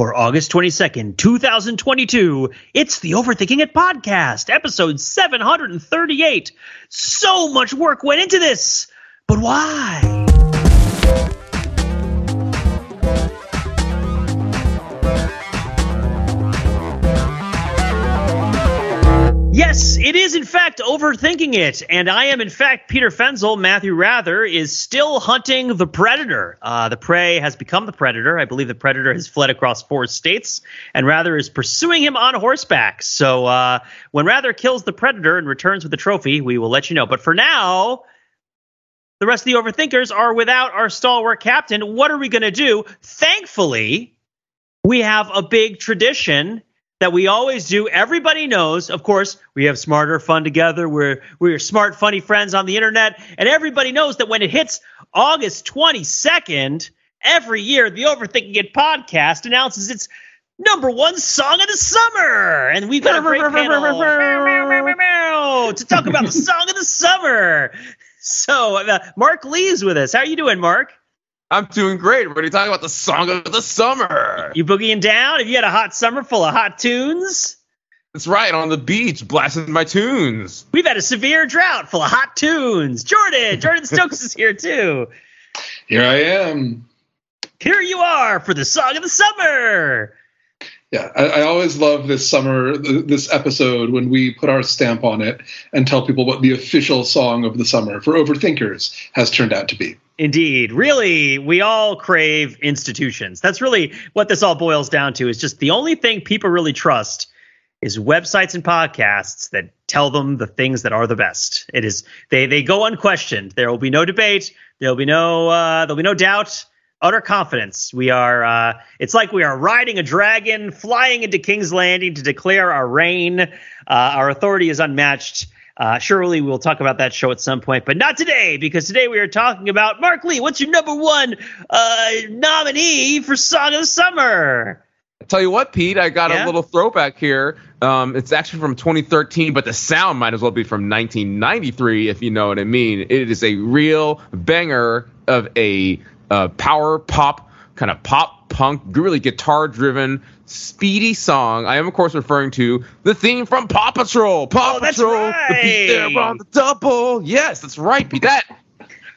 For August 22nd, 2022, it's the Overthinking It podcast, episode 738. So much work went into this, but why? Yes, it is in fact overthinking it, and I am in fact Peter Fenzel. Matthew Wrather is still hunting the predator. Uh, the prey has become the predator. I believe the predator has fled across four states, and Wrather is pursuing him on horseback. So uh, when Wrather kills the predator and returns with the trophy, we will let you know. But for now, the rest of the overthinkers are without our stalwart captain. What are we going to do? Thankfully, we have a big tradition that we always do. Everybody knows, of course, we have smarter fun together. We're we're smart, funny friends on the internet, and everybody knows that when it hits August 22nd, every year the Overthinking It podcast announces its number one song of the summer, and we've got a great panel to talk about the song of the summer. So, uh, Mark Lee's with us. How are you doing, Mark? I'm doing great. We're going to talk about the song of the summer. You boogieing down? Have you had a hot summer full of hot tunes? That's right, on the beach, blasting my tunes. We've had a severe drought full of hot tunes. Jordan, Jordan Stokes is here too. Here I am. Here you are for the song of the summer. Yeah, I, I, always love this summer, this episode when we put our stamp on it and tell people what the official song of the summer for overthinkers has turned out to be. Indeed. Really, we all crave institutions. That's really what this all boils down to is just the only thing people really trust is websites and podcasts that tell them the things that are the best. It is they they go unquestioned. There will be no debate. There'll be no uh, there'll be no doubt utter confidence. We are, uh, it's like we are riding a dragon, flying into King's Landing to declare our reign. Uh, our authority is unmatched. Uh, surely we'll talk about that show at some point, but not today, because today we are talking about Mark Lee. What's your number one uh, nominee for Song of the Summer? I tell you what, Pete, I got yeah? a little throwback here. Um, it's actually from 2013, but the sound might as well be from 1993, if you know what I mean. It is a real banger of a uh, power pop, kind of pop punk, really guitar driven, speedy song. I am, of course, referring to the theme from Paw Patrol. Paw oh, Patrol, right. the beat there on the double. Yes, that's right. Be that.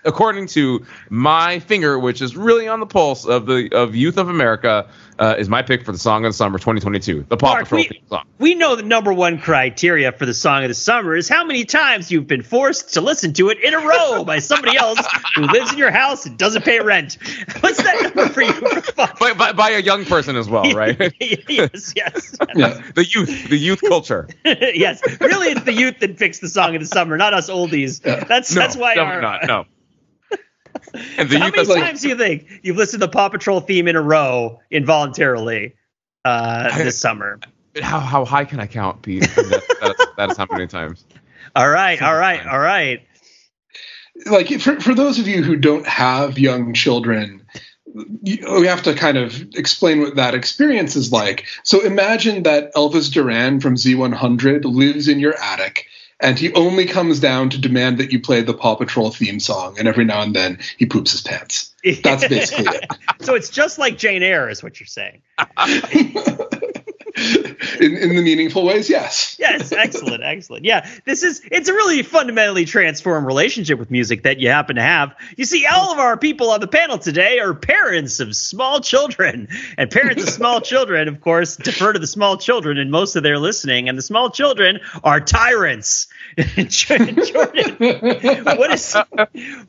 According to my finger, which is really on the pulse of the of youth of America, uh, is my pick for the song of the summer 2022, the Paw Patrol we, song. We know the number one criteria for the song of the summer is how many times you've been forced to listen to it in a row by somebody else who lives in your house and doesn't pay rent. What's that number for you? by, by, by, a young person as well, right? yes, yes. Yeah. The youth, the youth culture. yes, really, it's the youth that picks the song of the summer, not us oldies. That's no, that's why our, not. No. And the How many like, times do you think you've listened to the Paw Patrol theme in a row involuntarily uh, I, this summer? How how high can I count, Pete? That, that's, that's how many times. All right, all right, all right. Like for for those of you who don't have young children, we have to kind of explain what that experience is like. So imagine that Elvis Duran from Z100 lives in your attic and he only comes down to demand that you play the Paw Patrol theme song, and every now and then he poops his pants. That's basically it. so it's just like Jane Eyre, is what you're saying. in, in the meaningful ways, yes. yes, excellent, excellent. Yeah, this is it's a really fundamentally transformed relationship with music that you happen to have. You see, all of our people on the panel today are parents of small children, and parents of small children, of course, defer to the small children in most of their listening, and the small children are tyrants. Jordan, what is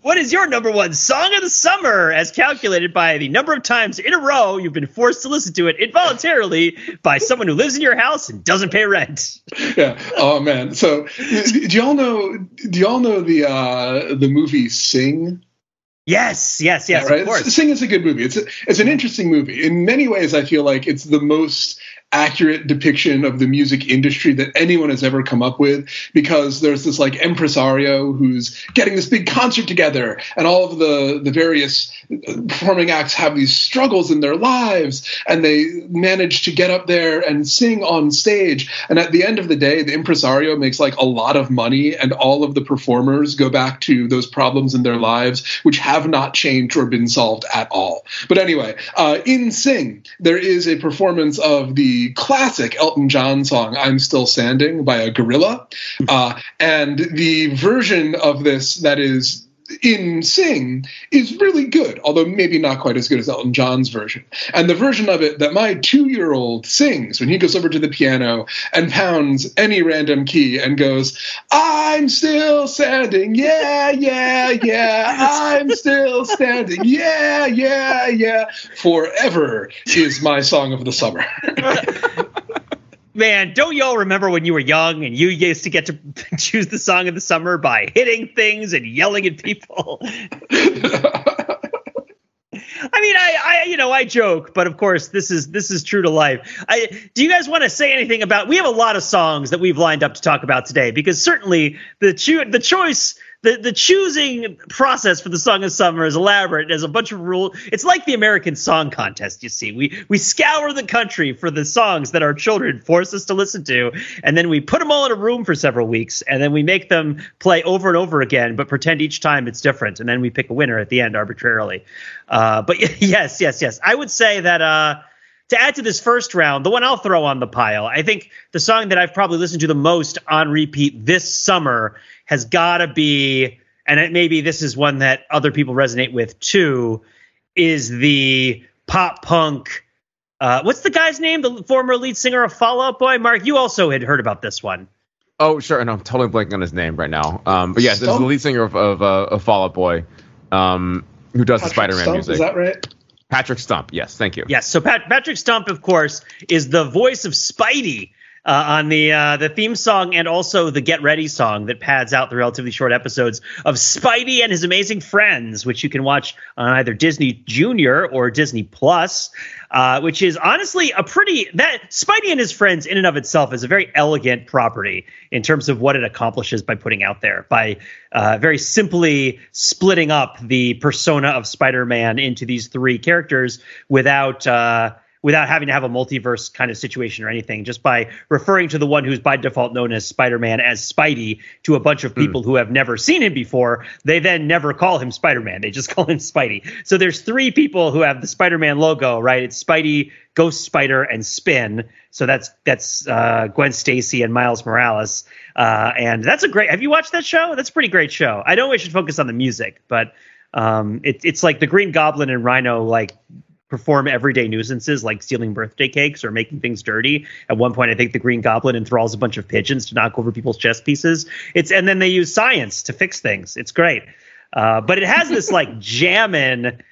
what is your number one song of the summer, as calculated by the number of times in a row you've been forced to listen to it involuntarily by some someone who lives in your house and doesn't pay rent. Yeah. Oh man. So do y'all know? Do y'all know the uh, the movie Sing? Yes, yes, yes. Yeah, right. Sing is a good movie. It's a, it's an interesting movie. In many ways, I feel like it's the most accurate depiction of the music industry that anyone has ever come up with because there's this like impresario who's getting this big concert together and all of the the various performing acts have these struggles in their lives and they manage to get up there and sing on stage. And at the end of the day the impresario makes like a lot of money and all of the performers go back to those problems in their lives which have not changed or been solved at all. But anyway uh, in sing there is a performance of the classic elton john song i'm still standing by a gorilla. Uh, and the version of this that is in Sing is really good, although maybe not quite as good as Elton John's version. And the version of it that my two year old sings when he goes over to the piano and pounds any random key and goes, I'm still standing, yeah, yeah, yeah, I'm still standing, yeah, yeah, yeah, forever is my song of the summer. Man, don't y'all remember when you were young and you used to get to choose the song of the summer by hitting things and yelling at people? I mean, I, I, you know, I joke, but of course, this is this is true to life. I, do you guys want to say anything about? We have a lot of songs that we've lined up to talk about today because certainly the cho- the choice the the choosing process for the Song of Summer is elaborate. There's a bunch of rules. It's like the American Song Contest. You see, we we scour the country for the songs that our children force us to listen to, and then we put them all in a room for several weeks, and then we make them play over and over again, but pretend each time it's different, and then we pick a winner at the end arbitrarily. Uh, but yes, yes, yes, I would say that. Uh, to add to this first round, the one I'll throw on the pile, I think the song that I've probably listened to the most on repeat this summer has got to be, and it, maybe this is one that other people resonate with too, is the pop punk. Uh, what's the guy's name? The former lead singer of Fall Out Boy. Mark, you also had heard about this one. Oh, sure. And I'm totally blanking on his name right now. Um, but yes, it's the lead singer of, of, uh, of Fall Out Boy, um, who does Patrick the Spider-Man Stump, music. Is that right? Patrick Stump. Yes, thank you. Yes. So Pat- Patrick Stump, of course, is the voice of Spidey uh, on the uh, the theme song and also the Get Ready song that pads out the relatively short episodes of Spidey and His Amazing Friends, which you can watch on either Disney Junior or Disney Plus. Uh, which is honestly a pretty that Spidey and his friends in and of itself is a very elegant property in terms of what it accomplishes by putting out there by uh, very simply splitting up the persona of Spider-Man into these three characters without uh, without having to have a multiverse kind of situation or anything, just by referring to the one who's by default known as Spider Man as Spidey to a bunch of hmm. people mm. who have never seen him before. They then never call him Spider Man. They just call him Spidey. So there's three people who have the Spider Man logo, right? It's Spidey, Ghost Spider, and Spin. So that's that's uh, Gwen Stacy and Miles Morales. Uh, and that's a great. Have you watched that show? That's a pretty great show. I know we should focus on the music, but um, it, it's like the Green Goblin and Rhino like perform everyday nuisances like stealing birthday cakes or making things dirty. At one point, I think the Green Goblin enthralls a bunch of pigeons to knock over people's chess pieces. It's and then they use science to fix things. It's great, uh, but it has this like jammin'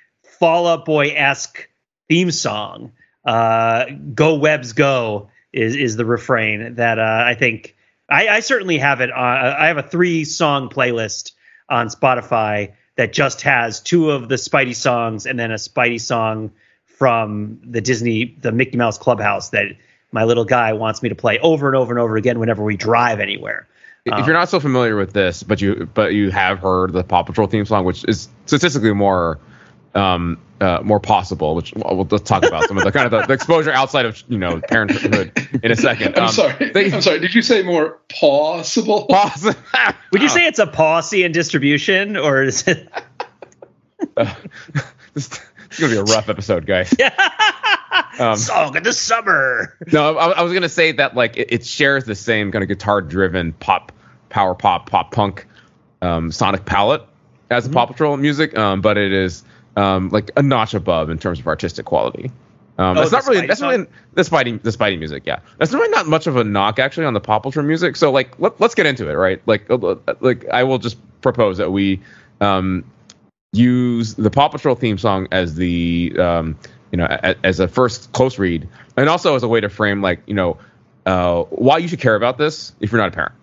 Fall Out Boy esque theme song. Uh, go Webs go is is the refrain that uh, I think I, I, certainly have it. On, I have a three song playlist on Spotify that just has two of the Spidey songs and then a Spidey song from the Disney, the Mickey Mouse Clubhouse that my little guy wants me to play over and over and over again whenever we drive anywhere. If um, you're not so familiar with this, but you but you have heard the Paw Patrol theme song, which is statistically more um, uh, more possible, which we'll, we'll talk about some of the kind of the, the, exposure outside of you know parenthood in a second. Um, I'm sorry. They, I'm sorry. Did you say more possible? Possible. Would you say it's a Poisson distribution, or is it? uh, it's gonna be a rough episode, guys. um, Song of the summer. No, I, I was gonna say that like it, it shares the same kind of guitar-driven pop, power pop, pop punk, um, sonic palette as mm-hmm. Paw Patrol music, um, but it is um, like a notch above in terms of artistic quality. Um, oh, that's not really that's really the Spidey the Spidey music. Yeah, that's really not much of a knock actually on the Paw Patrol music. So like let, us get into it, right? Like uh, like I will just propose that we um, use the Paw Patrol theme song as the um, you know a, as a first close read, and also as a way to frame like you know uh, why you should care about this if you're not a parent,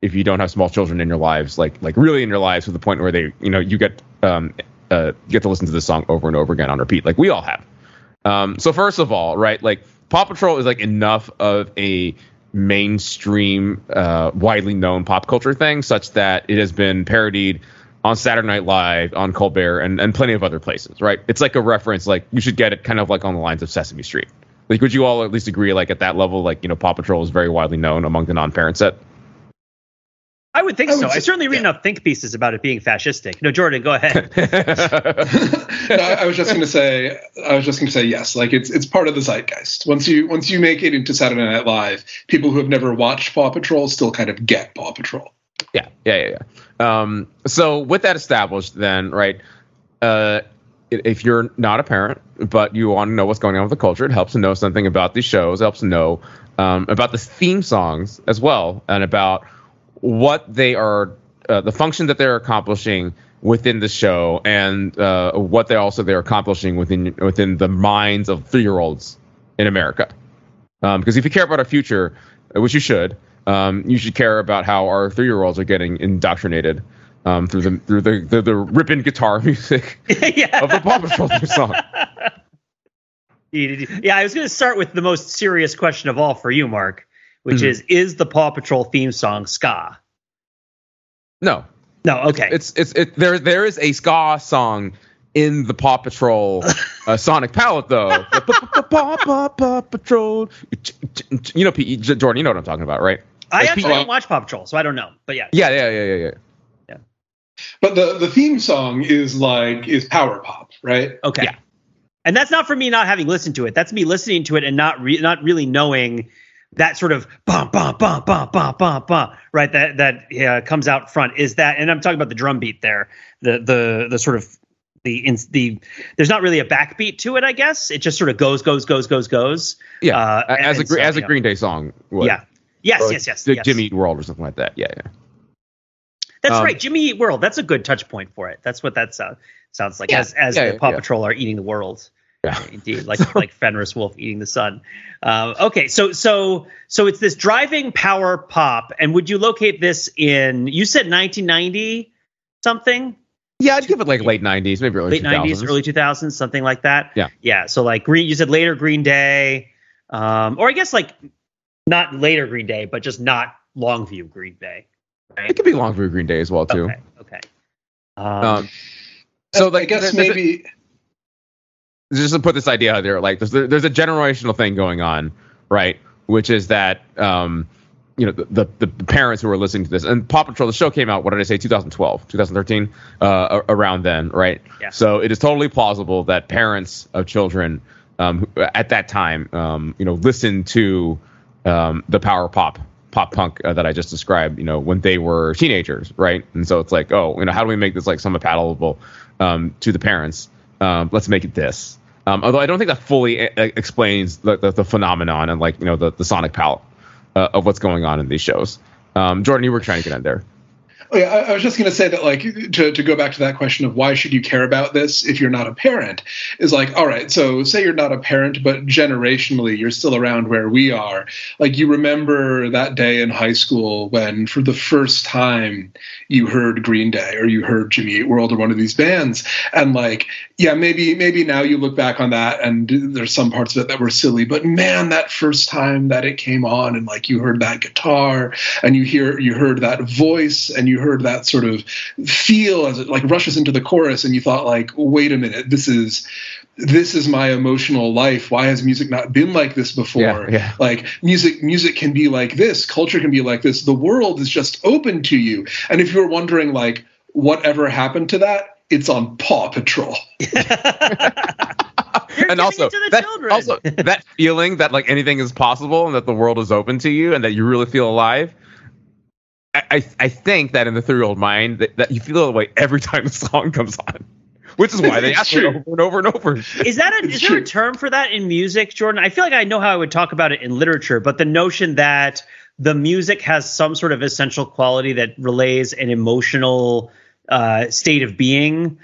if you don't have small children in your lives, like like really in your lives to the point where they you know you get um, uh, get to listen to this song over and over again on repeat, like we all have. Um, so first of all, right, like Paw Patrol is like enough of a mainstream, uh, widely known pop culture thing, such that it has been parodied on Saturday Night Live, on Colbert, and, and plenty of other places, right? It's like a reference, like you should get it kind of like on the lines of Sesame Street. Like, would you all at least agree, like at that level, like you know, Paw Patrol is very widely known among the non-parent set? I would think I would so. Say, I certainly read yeah. enough think pieces about it being fascistic. No, Jordan, go ahead. no, I was just going to say, I was just going to say yes. Like it's it's part of the zeitgeist. Once you once you make it into Saturday Night Live, people who have never watched Paw Patrol still kind of get Paw Patrol. Yeah, yeah, yeah, yeah. Um, so with that established, then right, uh, if you're not a parent but you want to know what's going on with the culture, it helps to know something about these shows. It helps to know um, about the theme songs as well, and about what they are, uh, the function that they're accomplishing within the show, and uh, what they also they're accomplishing within within the minds of three year olds in America. Um, because if you care about our future, which you should, um, you should care about how our three year olds are getting indoctrinated um, through the through the the, the ripping guitar music yeah. of the Paw Patrol song. Yeah, I was going to start with the most serious question of all for you, Mark which mm-hmm. is is the Paw Patrol theme song ska? No. No, okay. It's it's it there there is a ska song in the Paw Patrol uh, sonic palette though. the Paw Paw Paw Patrol. You know, Jordan, you know what I'm talking about, right? I actually don't watch Paw Patrol, so I don't know. But yeah. Yeah, yeah, yeah, yeah, yeah. Yeah. But the the theme song is like is power pop, right? Okay. Yeah. And that's not for me not having listened to it. That's me listening to it and not re- not really knowing that sort of bum bum bum bum bum bum bum right that that uh, comes out front is that and I'm talking about the drum beat there the the the sort of the in, the there's not really a backbeat to it I guess it just sort of goes goes goes goes goes yeah uh, as a so, as a know. Green Day song would. yeah yes yes yes, the yes. Jimmy Eat World or something like that yeah yeah that's um, right Jimmy Eat World that's a good touch point for it that's what that uh, sounds like yeah, as as yeah, the Paw Patrol are eating the world yeah. Indeed, like like Fenris Wolf eating the sun. Uh, okay, so so so it's this driving power pop, and would you locate this in? You said 1990 something. Yeah, I'd give it like late 90s, maybe early late 2000s. 90s, early 2000s, something like that. Yeah, yeah. So like Green, you said later Green Day, um, or I guess like not later Green Day, but just not Longview Green Day. Right? It could be Longview Green Day as well too. Okay. Okay. Um, um, so like, I guess maybe just to put this idea out there, like there's there's a generational thing going on, right? Which is that um, you know the, the, the parents who are listening to this and Paw Patrol the show came out what did I say 2012 2013 uh, around then right yeah. so it is totally plausible that parents of children um, at that time um, you know listened to um, the power pop pop punk uh, that I just described you know when they were teenagers right and so it's like oh you know how do we make this like somewhat palatable um, to the parents um, let's make it this um, although I don't think that fully a- uh, explains the, the, the, phenomenon and like you know the, the sonic palette uh, of what's going on in these shows. Um, Jordan, you were trying to get in there. Oh, yeah, I, was just going to say that, like, to, to go back to that question of why should you care about this if you're not a parent, is like, all right, so say you're not a parent, but generationally you're still around where we are. Like, you remember that day in high school when, for the first time, you heard Green Day or you heard Jimmy Eat World or one of these bands, and like, yeah, maybe maybe now you look back on that and there's some parts of it that were silly, but man, that first time that it came on and like you heard that guitar and you hear you heard that voice and you heard that sort of feel as it like rushes into the chorus and you thought like wait a minute this is this is my emotional life. Why has music not been like this before? Yeah, yeah. like music music can be like this. Culture can be like this. The world is just open to you. And if you're wondering like whatever happened to that it's on paw patrol. And also that, also that feeling that like anything is possible and that the world is open to you and that you really feel alive I, I think that in the three year old mind that, that you feel that way every time the song comes on. Which is why they ask it over and over and over. Is that a, is there a term for that in music, Jordan? I feel like I know how I would talk about it in literature, but the notion that the music has some sort of essential quality that relays an emotional uh, state of being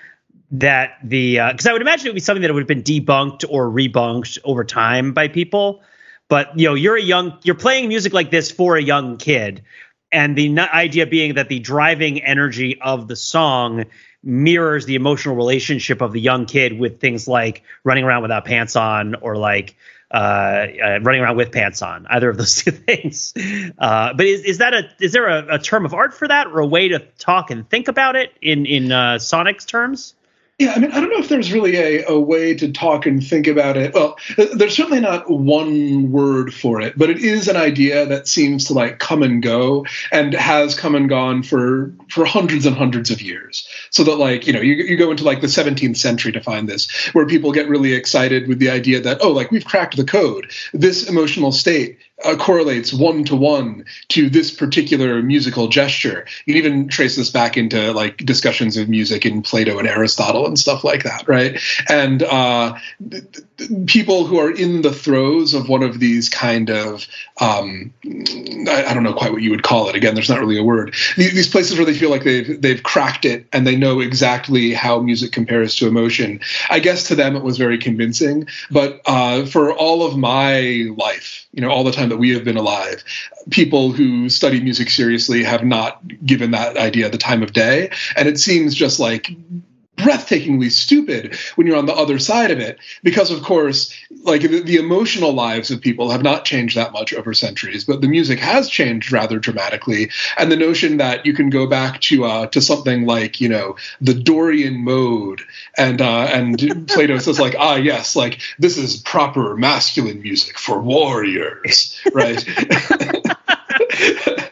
that the because uh, I would imagine it would be something that would have been debunked or rebunked over time by people. But you know, you're a young, you're playing music like this for a young kid and the idea being that the driving energy of the song mirrors the emotional relationship of the young kid with things like running around without pants on or like uh, uh, running around with pants on. Either of those two things. Uh, but is, is that a is there a, a, term of art for that, or a way to talk and think about it in in uh, Sonic's terms? Yeah, I mean, I don't know if there's really a, a way to talk and think about it. Well, uh, there's certainly not one word for it, but it is an idea that seems to like come and go and has come and gone for for hundreds and hundreds of years. So that like, you know, you, you go into like the 17th century to find this, where people get really excited with the idea that, oh, like we've cracked the code. This emotional state uh, correlates one to one to this particular musical gesture. You can even trace this back into like discussions of music in Plato and Aristotle and stuff like that, right? And uh, people who are in the throes of one of these kind of um, I, I, don't know quite what you would call it. Again, there's not really a word. These places where they feel like they've they've cracked it and they know exactly how music compares to emotion. I guess to them it was very convincing, but uh, for all of my life, you know, all the time that we have been alive, people who study music seriously have not given that idea the time of day, and it seems just like breathtakingly stupid when you're on the other side of it. Because of course like the, the, emotional lives of people have not changed that much over centuries but the music has changed rather dramatically. And the notion that you can go back to uh, to something like you know the dorian mode and uh, and plato says like ah yes like this is proper masculine music for warriors right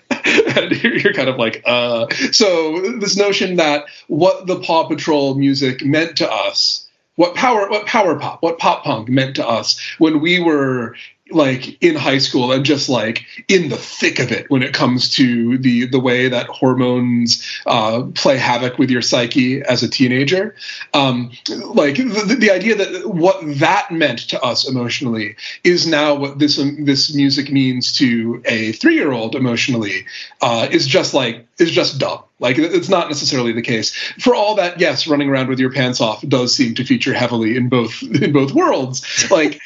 you're kind of like, uh. So this notion that what the Paw Patrol music meant to us, what power, what power pop, what pop punk meant to us when we were like in high school and just like in the thick of it when it comes to the the way that hormones uh, play havoc with your psyche as a teenager. Um, like the, the idea that what that meant to us emotionally is now what this um, this music means to a three year old emotionally uh, is just like is just dumb like it's not necessarily the case. For all that, yes, running around with your pants off does seem to feature heavily in both in both worlds. Like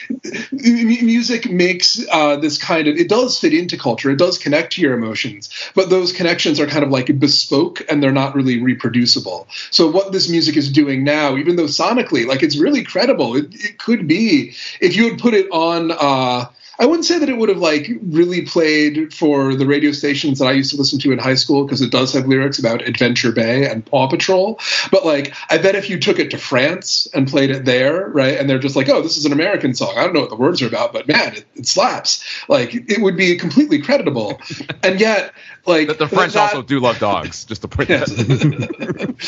music makes uh, this kind of it does fit into culture. It does connect to your emotions, but those connections are kind of like bespoke and they're not really reproducible. So what this music is doing now, even though sonically, like it's really credible, it, it could be if you had put it on. Uh, I wouldn't say that it would have like really played for the radio stations that I used to listen to in high school because it does have lyrics about Adventure Bay and Paw Patrol. But like, I bet if you took it to France and played it there, right, and they're just like, oh, this is an American song. I don't know what the words are about, but man, it, it slaps. Like, it would be completely credible. and yet, like, the, the French that, also do love dogs. Just to point yes. that.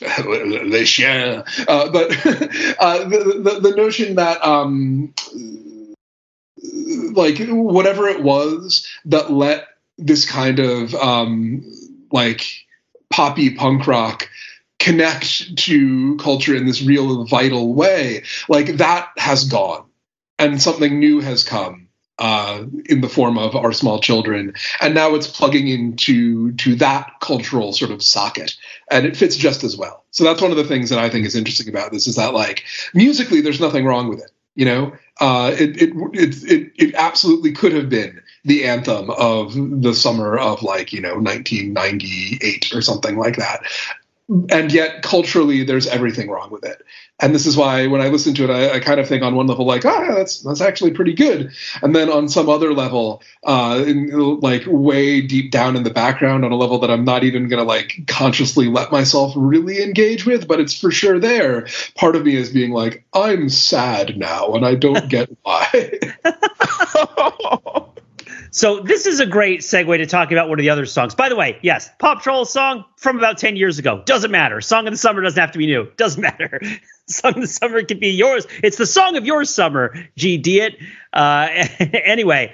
Les chiens. Uh, but uh, the, the, the notion that um, like whatever it was that let this kind of um, like poppy punk rock connect to culture in this real vital way like that has gone. And something new has come uh, in the form of our small children. And now it's plugging into to that cultural sort of socket. And it fits just as well. So that's one of the things that i think is interesting about this is that like musically there's nothing wrong with it you know, uh, it, it, it it it absolutely could have been the anthem of the summer of like you know 1998 or something like that and yet culturally there's everything wrong with it. And this is why when i listen to it i, I kind of think on one level like oh that's that's actually pretty good. And then on some other level uh in, like way deep down in the background on a level that i'm not even gonna like consciously let myself really engage with but it's for sure there. Part of me is being like i'm sad now and i don't get why So this is a great segue to talk about one of the other songs. By the way, yes, Paw Patrol song from about 10 years ago. Doesn't matter. Song of the summer doesn't have to be new. Doesn't matter. song of the summer can be yours. It's the song of your summer, G. Diet. Uh, anyway,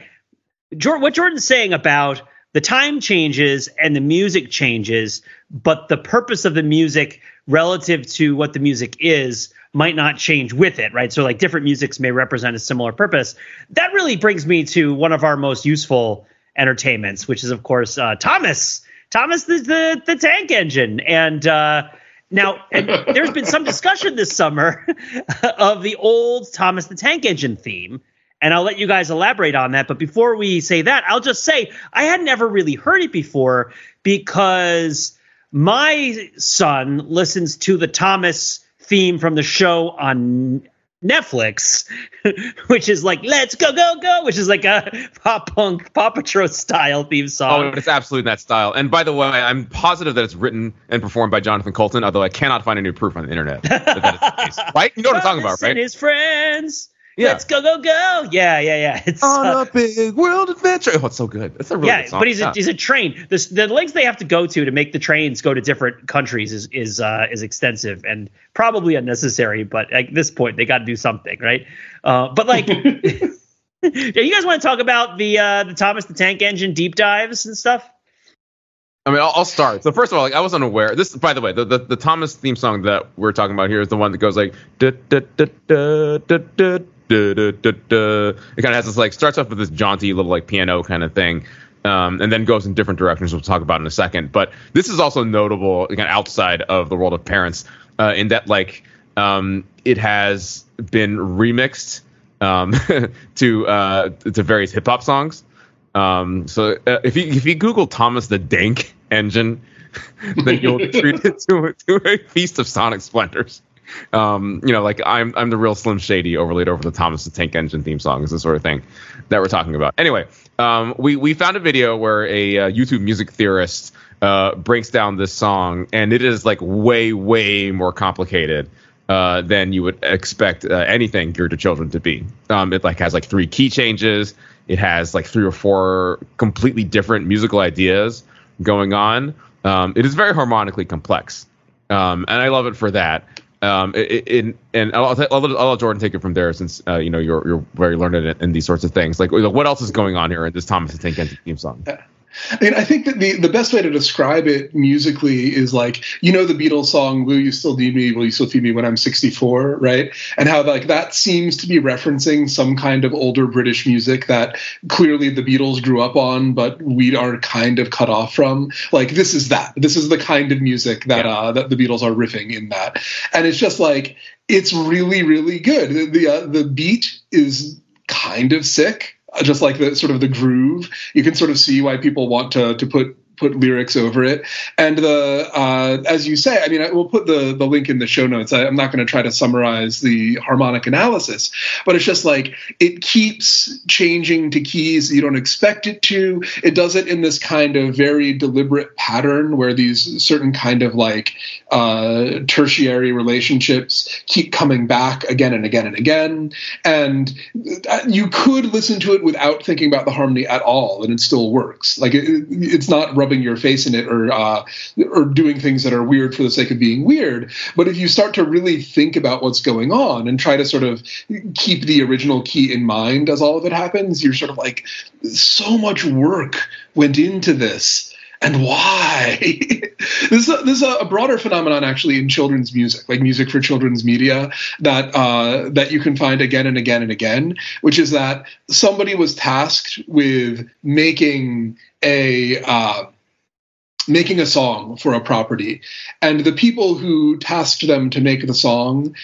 what Jordan's saying about the time changes and the music changes, but the purpose of the music relative to what the music is might not change with it, right? So like different musics may represent a similar purpose. That really brings me to one of our most useful entertainments, which is of course uh, Thomas. Thomas the, the the tank engine, and uh, now there's been some discussion this summer of the old Thomas the Tank Engine theme, and I'll let you guys elaborate on that. But before we say that, I'll just say I had never really heard it before because my son listens to the Thomas theme from the show on Netflix, which is like "Let's Go Go Go," which is like a pop punk Paw Patrol style theme song. Oh, it's absolutely in that style. And by the way, I'm positive that it's written and performed by Jonathan Coulton, although I cannot find any proof on the internet that, that is the case. Right? You know what I'm talking about, right? And his friends. Yeah. Let's go, go, go. Yeah, yeah, yeah. It's on uh, a big world adventure. Oh, it's so good. It's a really yeah, good song. but he's a, he's a train. The, the links they have to go to to make the trains go to different countries is is uh, is extensive and probably unnecessary. But at this point, they got to do something, right? Uh, but like, yeah, you guys want to talk about the uh, the Thomas the Tank Engine deep dives and stuff? I mean, I'll, I'll, start. So first of all, like I was unaware. This, by the way, the, the, the Thomas theme song that we're talking about here is the one that goes like da da da da da da duh, duh, duh. It kind of has this like starts off with this jaunty little like piano kind of thing, um, and then goes in different directions. We'll talk about in a second. But this is also notable again outside of the world of parents uh, in that like um, it has been remixed um, to uh, to various hip hop songs. Um, so uh, if you if you Google Thomas the Dank engine, then you'll treat it to, to a feast of sonic splendors um, you know, like I'm I'm the real Slim Shady overlaid over the Thomas the Tank Engine theme song is the sort of thing that we're talking about. Anyway, um, we we found a video where a uh, YouTube music theorist uh, breaks down this song, and it is like way way more complicated. Uh, than you would expect uh, anything geared to children to be. Um, it like has like three key changes. It has like three or four completely different musical ideas going on. Um, it is very harmonically complex, um, and I love it for that. Um, in, and I'll, I'll, I'll, let Jordan take it from there since uh, you know you're you're very learned in, in, these sorts of things. Like, what else is going on here in this Thomas the Tank Engine theme song? I mean, I think that the, the best way to describe it musically is like, you know, the Beatles song, Will You Still Need Me? Will You Still Feed Me When I'm 64? Right. And how like that seems to be referencing some kind of older British music that clearly the Beatles grew up on, but we are kind of cut off from. Like, this is that. This is the kind of music that, yeah. uh, that the Beatles are riffing in that. And it's just like, it's really, really good. The, the, uh, the beat is kind of sick just like the sort of the groove. You can sort of see why people want to to put put lyrics over it. And the uh, as you say, I mean, I, we'll put the the link in the show notes. I, am not going to try to summarize the harmonic analysis, but it's just like it keeps changing to keys you don't expect it to. It does it in this kind of very deliberate pattern where these certain kind of like uh, tertiary relationships keep coming back again and again and again. And uh, you could listen to it without thinking about the harmony at all, and it still works. Like it, it's not rubbing your face in it or uh, or doing things that are weird for the sake of being weird. But if you start to really think about what's going on and try to sort of keep the original key in mind as all of it happens, you're sort of like, so much work went into this and why? this is, a, this is a broader phenomenon actually in children's music, like music for children's media, that uh, that you can find again and again and again, which is that somebody was tasked with making a uh, making a song for a property. And the people who tasked them to make the song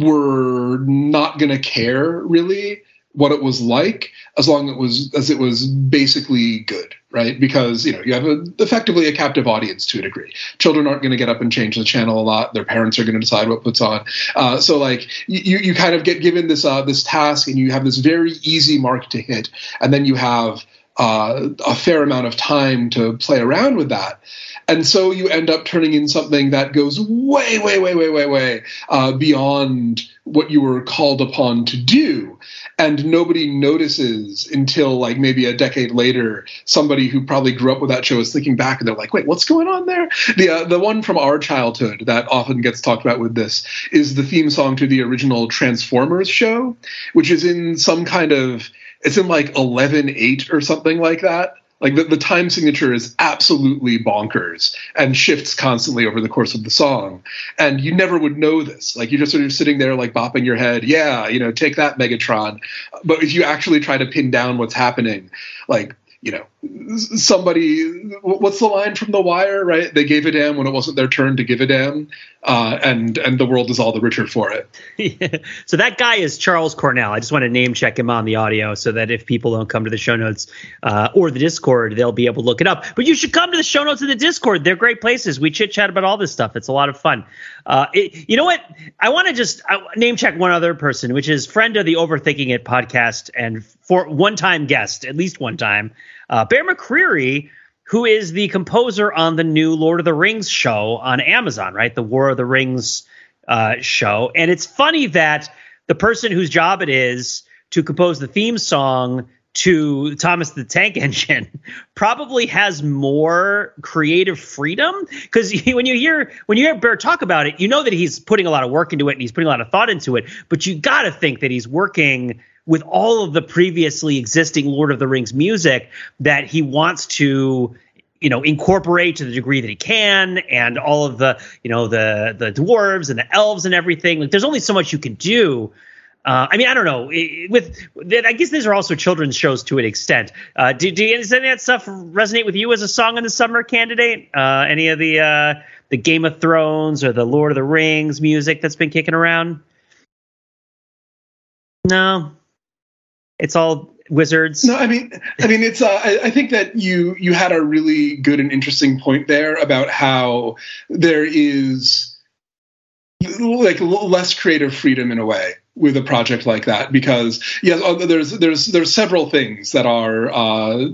were not going to care really what it was like as long as it was as it was basically good right? Because you know you have a, effectively a captive audience to a degree. Children aren't going to get up and change the channel a lot. Their parents are going to decide what puts on. Uh, so like you you kind of get given this uh, this task and you have this very easy mark to hit. And then you have uh, a fair amount of time to play around with that. And so you end up turning in something that goes way, way, way, way, way, way uh, beyond what you were called upon to do. And nobody notices until like maybe a decade later, somebody who probably grew up with that show is thinking back and they're like, wait, what's going on there? The, uh, the one from our childhood that often gets talked about with this is the theme song to the original Transformers show, which is in some kind of it's in like 11 8 or something like that. Like the, the time signature is absolutely bonkers and shifts constantly over the course of the song. And you never would know this. Like you're just sort of sitting there like bopping your head yeah you know take that megatron. But if you actually try to pin down what's happening like you know, somebody. What's the line from The Wire? Right? They gave a damn when it wasn't their turn to give a damn, uh, and and the world is all the richer for it. So that guy is Charles Cornell. I just want to name check him on the audio so that if people don't come to the show notes uh, or the Discord, they'll be able to look it up. But you should come to the show notes of the Discord. They're great places. We chit chat about all this stuff. It's a lot of fun. Uh, it, you know what? I want to just name check one other person, which is friend of the Overthinking It podcast and for one time guest, at least one time, uh, Bear McCreary, who is the composer on the new Lord of the Rings show on Amazon, right? The War of the Rings uh, show. And it's funny that the person whose job it is to compose the theme song to Thomas the Tank Engine probably has more creative freedom because when you hear when you hear Bear talk about it, you know that he's putting a lot of work into it and he's putting a lot of thought into it. But you got to think that he's working with all of the previously existing Lord of the Rings music that he wants to you know incorporate to the degree that he can and all of the you know the the dwarves and the elves and everything like there's only so much you can do uh, I mean, I don't know. With I guess these are also children's shows to an extent. Uh, do, do does any of that stuff resonate with you as a song in the summer candidate? Uh, any of the uh, the Game of Thrones or the Lord of the Rings music that's been kicking around? No, it's all wizards. No, I mean, I mean, it's. Uh, I, I, think that you you had a really good and interesting point there about how there is like less creative freedom in a way with a project like that because yes, uh, there's there's there's several things that are. Uh,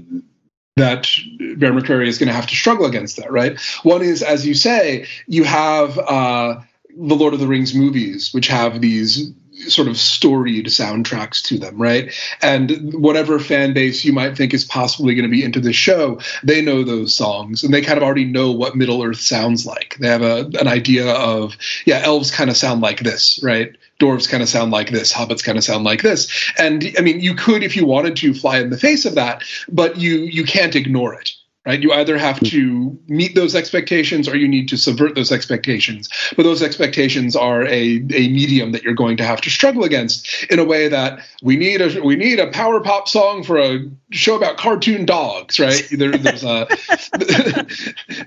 that Bear McCreary is going to have to struggle against that, right? One is, as you say, you have uh, the Lord of the Rings movies, which have these sort of storied soundtracks to them, right? And whatever fan base you might think is possibly going to be into the show, they know those songs and they kind of already know what Middle Earth sounds like. They have a, an idea of, yeah, elves kind of sound like this, right? Dwarves kind of sound like this, hobbits kind of sound like this. And I mean, you could, if you wanted to, fly in the face of that, but you you can't ignore it right? You either have to meet those expectations or you need to subvert those expectations. But those expectations are a, a medium that you're going to have to struggle against in a way that we need a we need a power pop song for a show about cartoon dogs, right? There, there's a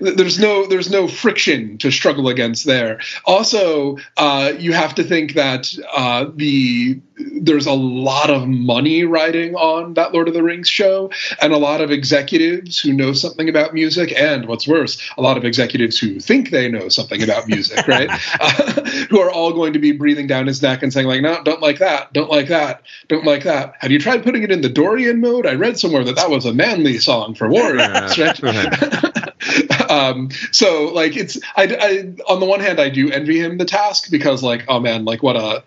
there's no there's no friction to struggle against there. Also, uh, you have to think that uh, the there's a lot of money riding on that Lord of the Rings show, and a lot of executives who know something about music, and what's worse, a lot of executives who think they know something about music, right? uh, who are all going to be breathing down his neck and saying like, no, don't like that, don't like that, don't like that. Have you tried putting it in the Dorian mode? I read somewhere that that was a manly song for warriors, right? um, so like it's I, I on the one hand I do envy him the task because like oh man like what a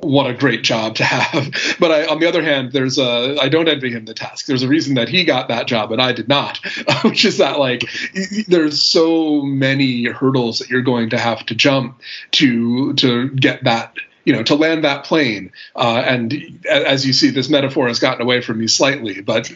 what a great job to have. But I, on the other hand, there's a I don't envy him the task. There's a reason that he got that job and I did not, which is that like there's so many hurdles that you're going to have to jump to to get that you know to land that plane. Uh, and as you see, this metaphor has gotten away from me slightly, but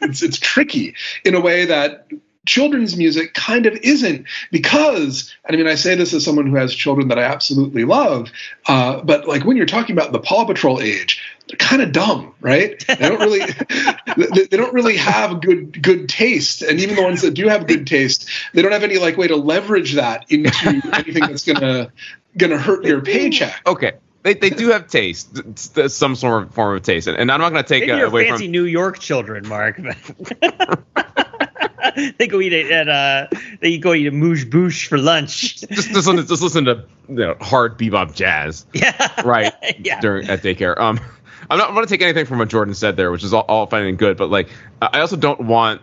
it's it's tricky in a way that children's music kind of isn't because and i mean i say this as someone who has children that i absolutely love uh, but like when you're talking about the paw patrol age they're kind of dumb right? They don't really they don't really have good good taste. And even the ones that do have good taste they don't have any like way to leverage that into anything that's gonna gonna hurt your paycheck. Okay. They, they do have taste, some sort of form of taste, and I'm not going to take Maybe uh, away fancy from New York children, Mark. they go eat it at uh they go eat amuse-bouche for lunch. just, just, listen, just listen to you know, hard bebop jazz. Yeah. Right. yeah. During at daycare. Um, I'm not. I'm going to take anything from what Jordan said there, which is all, all fine and good. But like, I also don't want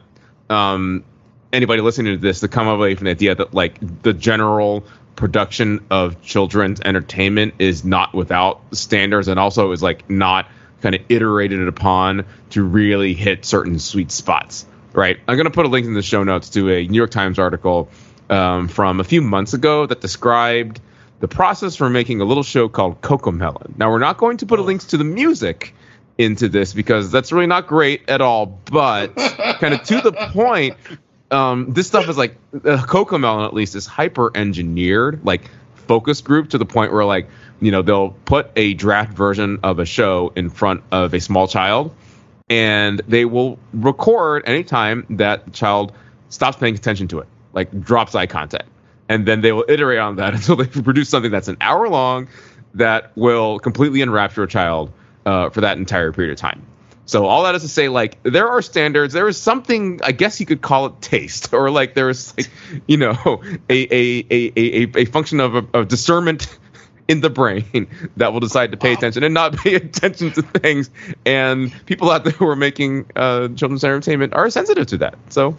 um anybody listening to this to come away from the idea that like the general production of children's entertainment is not without standards and also is like not kind of iterated upon to really hit certain sweet spots right? I'm going to put a link in the show notes to a New York Times article um, from a few months ago that described the process for making a little show called CoComelon. Now, we're not going to put oh. links to the music into this because that's really not great at all, but kind of to the point, um, this stuff is like uh, CoComelon at least is hyper engineered, like focus group to the point where like you know they'll put a draft version of a show in front of a small child and they will record anytime that the child stops paying attention to it, like drops eye contact. And then they will iterate on that until they produce something that's an hour long that will completely enrapture a child uh, for that entire period of time. So all that is to say, like there are standards. There is something, I guess you could call it taste, or like there is, like, you know, a a a a, a function of, of discernment in the brain that will decide to pay wow. attention and not pay attention to things. And people out there who are making uh, children's entertainment are sensitive to that. So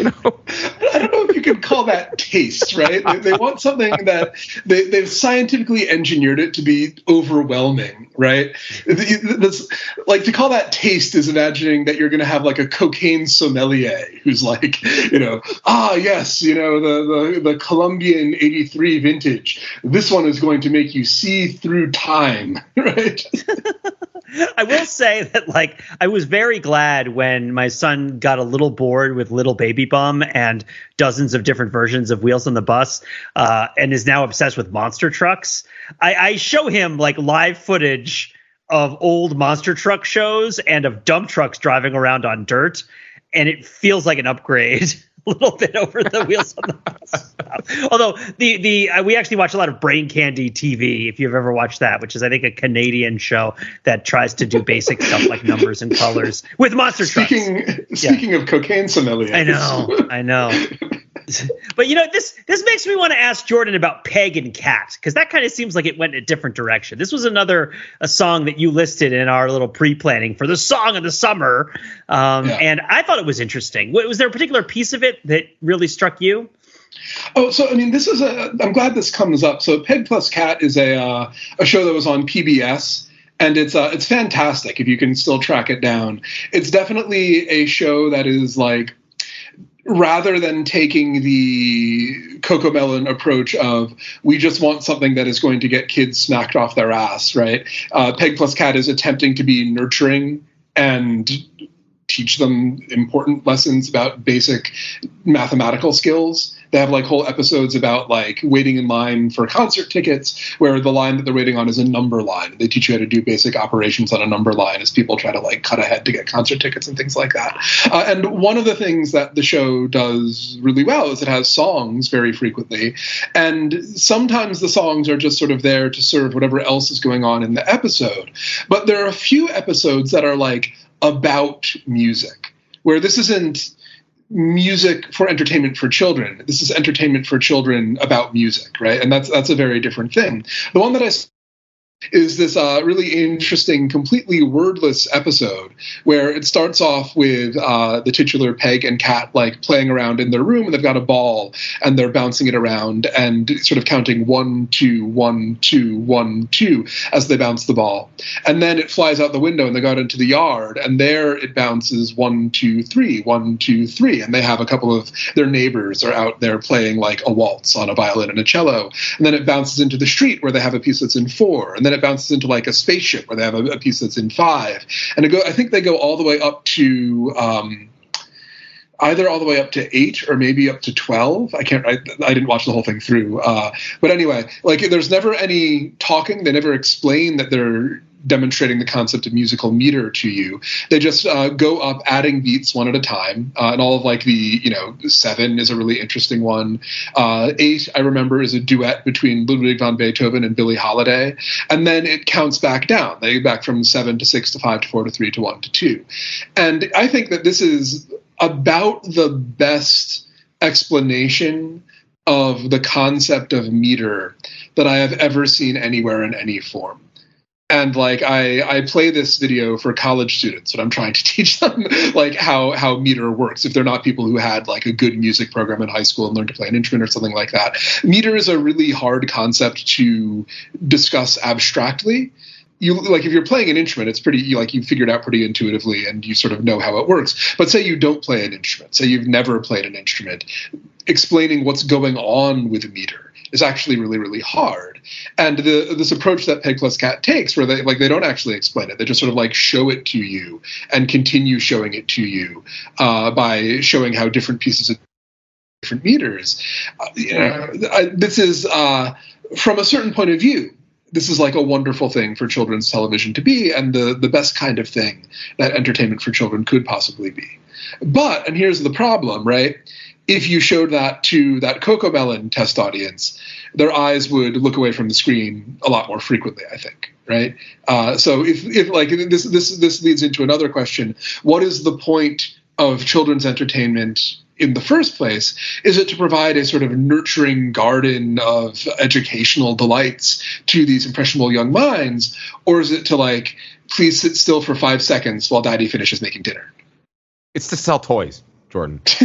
know? I don't know if you can call that taste, right? They, they, want something that they, they've scientifically engineered it to be overwhelming, right? Like to call that taste is imagining that you're going to have like a cocaine sommelier who's like, you know, ah, yes, you know, the, the, the Colombian 83 vintage. This one is going to make you see through time, right? I will say that like I was very glad when my son got a little bored with Little Baby Bum and dozens of different versions of Wheels on the Bus, uh, and is now obsessed with monster trucks. I, I show him like live footage of old monster truck shows and of dump trucks driving around on dirt, and it feels like an upgrade. a little bit over the wheels on the bus. Although the the uh, we actually watch a lot of Brain Candy TV if you've ever watched that, which is I think a Canadian show that tries to do basic stuff like numbers and colors with monster speaking, trucks. Speaking yeah. of cocaine sommeliers, I know, I know. but you know this this makes me want to ask Jordan about Peg and Cat because that kind of seems like it went in a different direction. This was another a song that you listed in our little pre-planning for the song of the summer, um, yeah. and I thought it was interesting. Was there a particular piece of it that really struck you? Oh, so I mean, this is a. I'm glad this comes up. So Peg plus Cat is a uh, a show that was on PBS and it's uh, it's fantastic if you can still track it down. It's definitely a show that is like rather than taking the Cocomelon approach of we just want something that is going to get kids smacked off their ass, right? Uh, Peg plus Cat is attempting to be nurturing and teach them important lessons about basic mathematical skills. They have like whole episodes about like waiting in line for concert tickets where the line that they're waiting on is a number line. They teach you how to do basic operations on a number line as people try to like cut ahead to get concert tickets and things like that. Uh, and one of the things that the show does really well is it has songs very frequently. And sometimes the songs are just sort of there to serve whatever else is going on in the episode. But there are a few episodes that are like about music where this isn't music for entertainment for children. This is entertainment for children about music, right? And that's that's a very different thing. The one that I is this uh, really interesting, completely wordless episode where it starts off with uh, the titular Peg and Cat like playing around in their room, and they've got a ball and they're bouncing it around and sort of counting one, two, one, two, one, two as they bounce the ball. And then it flies out the window and they go out into the yard, and there it bounces one, two, three, one, two, three, and they have a couple of their neighbors are out there playing like a waltz on a violin and a cello, and then it bounces into the street where they have a piece that's in four, and then it bounces into like a spaceship where they have a, a piece that's in five, and go. I think they go all the way up to. Um, either all the way up to eight or maybe up to 12 i can't i, I didn't watch the whole thing through uh, but anyway like there's never any talking they never explain that they're demonstrating the concept of musical meter to you. They just uh, go up adding beats one at a time, uh, and all of like the you know seven is a really interesting one. Uh, eight I remember is a duet between Ludwig van Beethoven and Billie Holiday, and then it counts back down. They go back from seven to six to five to four to three to one to two, and I think that this is about the best explanation of the concept of meter that I have ever seen anywhere in any form and like I, I play this video for college students and i'm trying to teach them like how how meter works. If they're not people who had like a good music program in high school and learned to play an instrument or something like that. Meter is a really hard concept to discuss abstractly. You like if you're playing an instrument it's pretty you like you figure it out pretty intuitively and you sort of know how it works. But say you don't play an instrument say you've never played an instrument explaining what's going on with a meter is actually really really hard and the this approach that peg plus cat takes where they like they don't actually explain it they just sort of like show it to you and continue showing it to you uh, by showing how different pieces of different meters uh, you know I, this is uh, from a certain point of view this is like a wonderful thing for children's television to be, and the the best kind of thing that entertainment for children could possibly be. But and here's the problem, right? If you showed that to that Cocomelon test audience, their eyes would look away from the screen a lot more frequently. I think right? Uh, so if, if like this this this leads into another question: What is the point of children's entertainment in the first place? Is it to provide a sort of nurturing garden of educational delights to these impressionable young minds, or is it to like please sit still for five seconds while Daddy finishes making dinner? It's to sell toys, Jordan.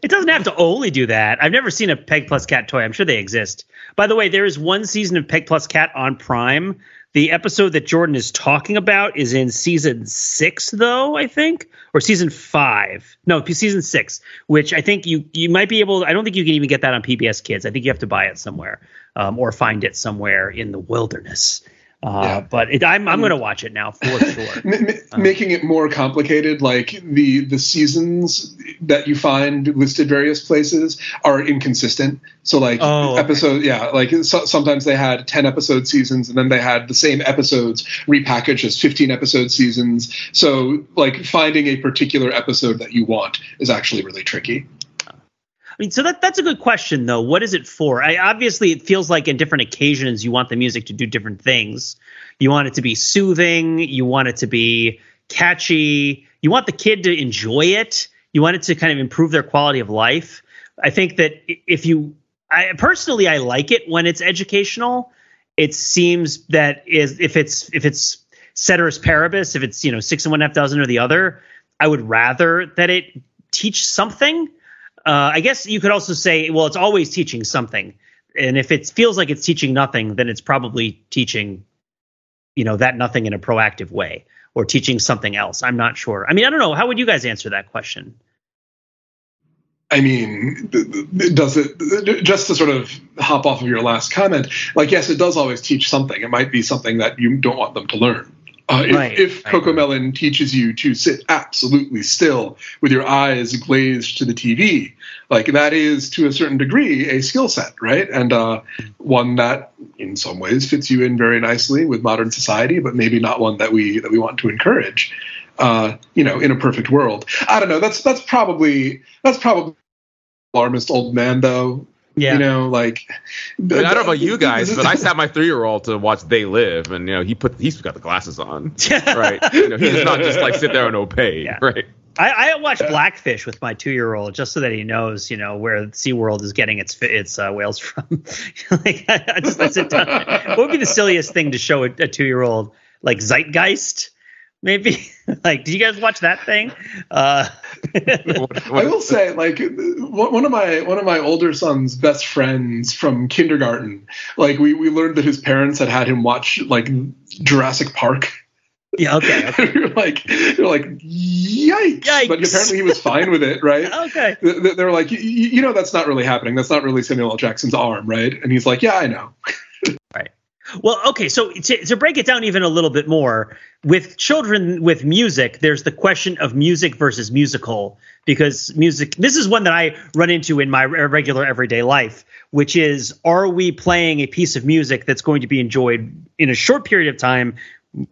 It doesn't have to only do that. I've never seen a Peg Plus Cat toy. I'm sure they exist. By the way, there is one season of Peg Plus Cat on Prime. The episode that Jordan is talking about is in season six, though, I think, or season five. No, season six, which I think you you might be able. I don't think you can even get that on PBS Kids. I think you have to buy it somewhere um, or find it somewhere in the wilderness. Uh, yeah. But it, I'm I'm going to watch it now for sure. M- uh, making it more complicated, like the the seasons that you find listed various places are inconsistent. So like oh, episode, okay. yeah, like so, sometimes they had ten episode seasons, and then they had the same episodes repackaged as fifteen episode seasons. So like finding a particular episode that you want is actually really tricky. Mean, so that that's a good question though. What is it for? I obviously it feels like in different occasions you want the music to do different things. You want it to be soothing, you want it to be catchy, you want the kid to enjoy it, you want it to kind of improve their quality of life. I think that if you I personally I like it when it's educational. It seems that is if it's if it's ceteris paribus, if it's you know six and one half dozen or the other, I would rather that it teach something uh, I guess you could also say, well, it's always teaching something, and if it feels like it's teaching nothing, then it's probably teaching, you know, that nothing in a proactive way or teaching something else. I'm not sure. I mean, I don't know. How would you guys answer that question? I mean, does it just to sort of hop off of your last comment? Like, yes, it does always teach something. It might be something that you don't want them to learn. Uh, if, right. if Cocomelon teaches you to sit absolutely still with your eyes glazed to the TV, like that is to a certain degree a skill set, right? And uh, one that, in some ways, fits you in very nicely with modern society, but maybe not one that we that we want to encourage. Uh, you know, in a perfect world, I don't know. That's that's probably that's probably alarmist old man though yeah. You know, like I, mean, I don't know about you guys, but I sat my three year old to watch They Live, and you know, he put he's got the glasses on, right? You know, he does not just like sit there and obey, yeah. right? I, I watch Blackfish with my two year old just so that he knows, you know, where SeaWorld is getting its its uh, whales from. like, I, I just I sit down. What would be the silliest thing to show a, a two year old? Like Zeitgeist? Maybe? Like did you guys watch that thing? Uh i will say like one of my one of my older son's best friends from kindergarten like we we learned that his parents had had him watch like jurassic park. Yeah okay, okay. you're like you're like yikes. yikes. but apparently he was fine with it right? Okay. They're like you know that's not really happening. That's not really samuel l. Jackson's arm right? And he's like yeah i know. Right well, okay, so to, to, break it down even a little bit more, with children with music, there's the question of music versus musical because music. This is one that I run into in my regular everyday life, which is: Are we playing a piece of music that's going to be enjoyed in a short period of time,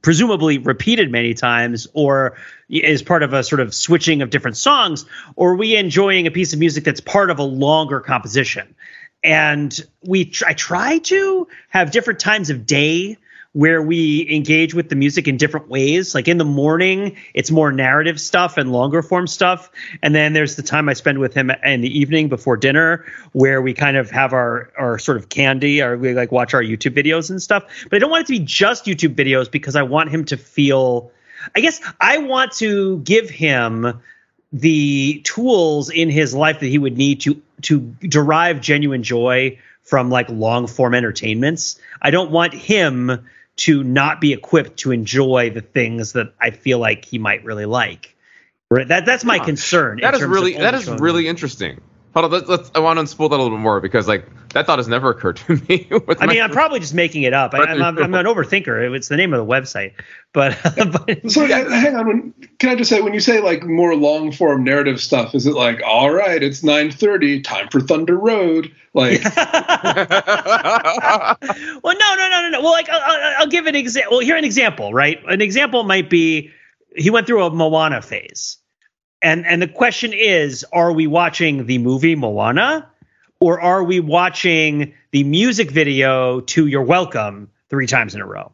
presumably repeated many times, or is part of a sort of switching of different songs, or are we enjoying a piece of music that's part of a longer composition? And we I try to have different times of day where we engage with the music in different ways. Like in the morning, it's more narrative stuff and longer form stuff. And then there's the time I spend with him in the evening before dinner where we kind of have our, our sort of candy or we like watch our YouTube videos and stuff. But I don't want it to be just YouTube videos because I want him to feel, I guess I want to give him the tools in his life that he would need to to derive genuine joy from like long form entertainments. I don't want him to not be equipped to enjoy the things that I feel like he might really like. That that's my concern. That is really that is really interesting. Hold on, let's, let's, I want to spool that a little bit more because like that thought has never occurred to me. I mean, I'm probably just making it up. I, am I'm, I'm an overthinker. It's the name of the website. But, but so hang on. When, can I just say when you say like more long form narrative stuff, is it like all right, it's 9:30, time for Thunder Road? Like, well, no, no, no, no, no. Well, like I'll, I'll give an example. Well, here an example, right? An example might be he went through a Moana phase and and the question is, are we watching the movie Moana, or are we watching the music video to You're Welcome three times in a row?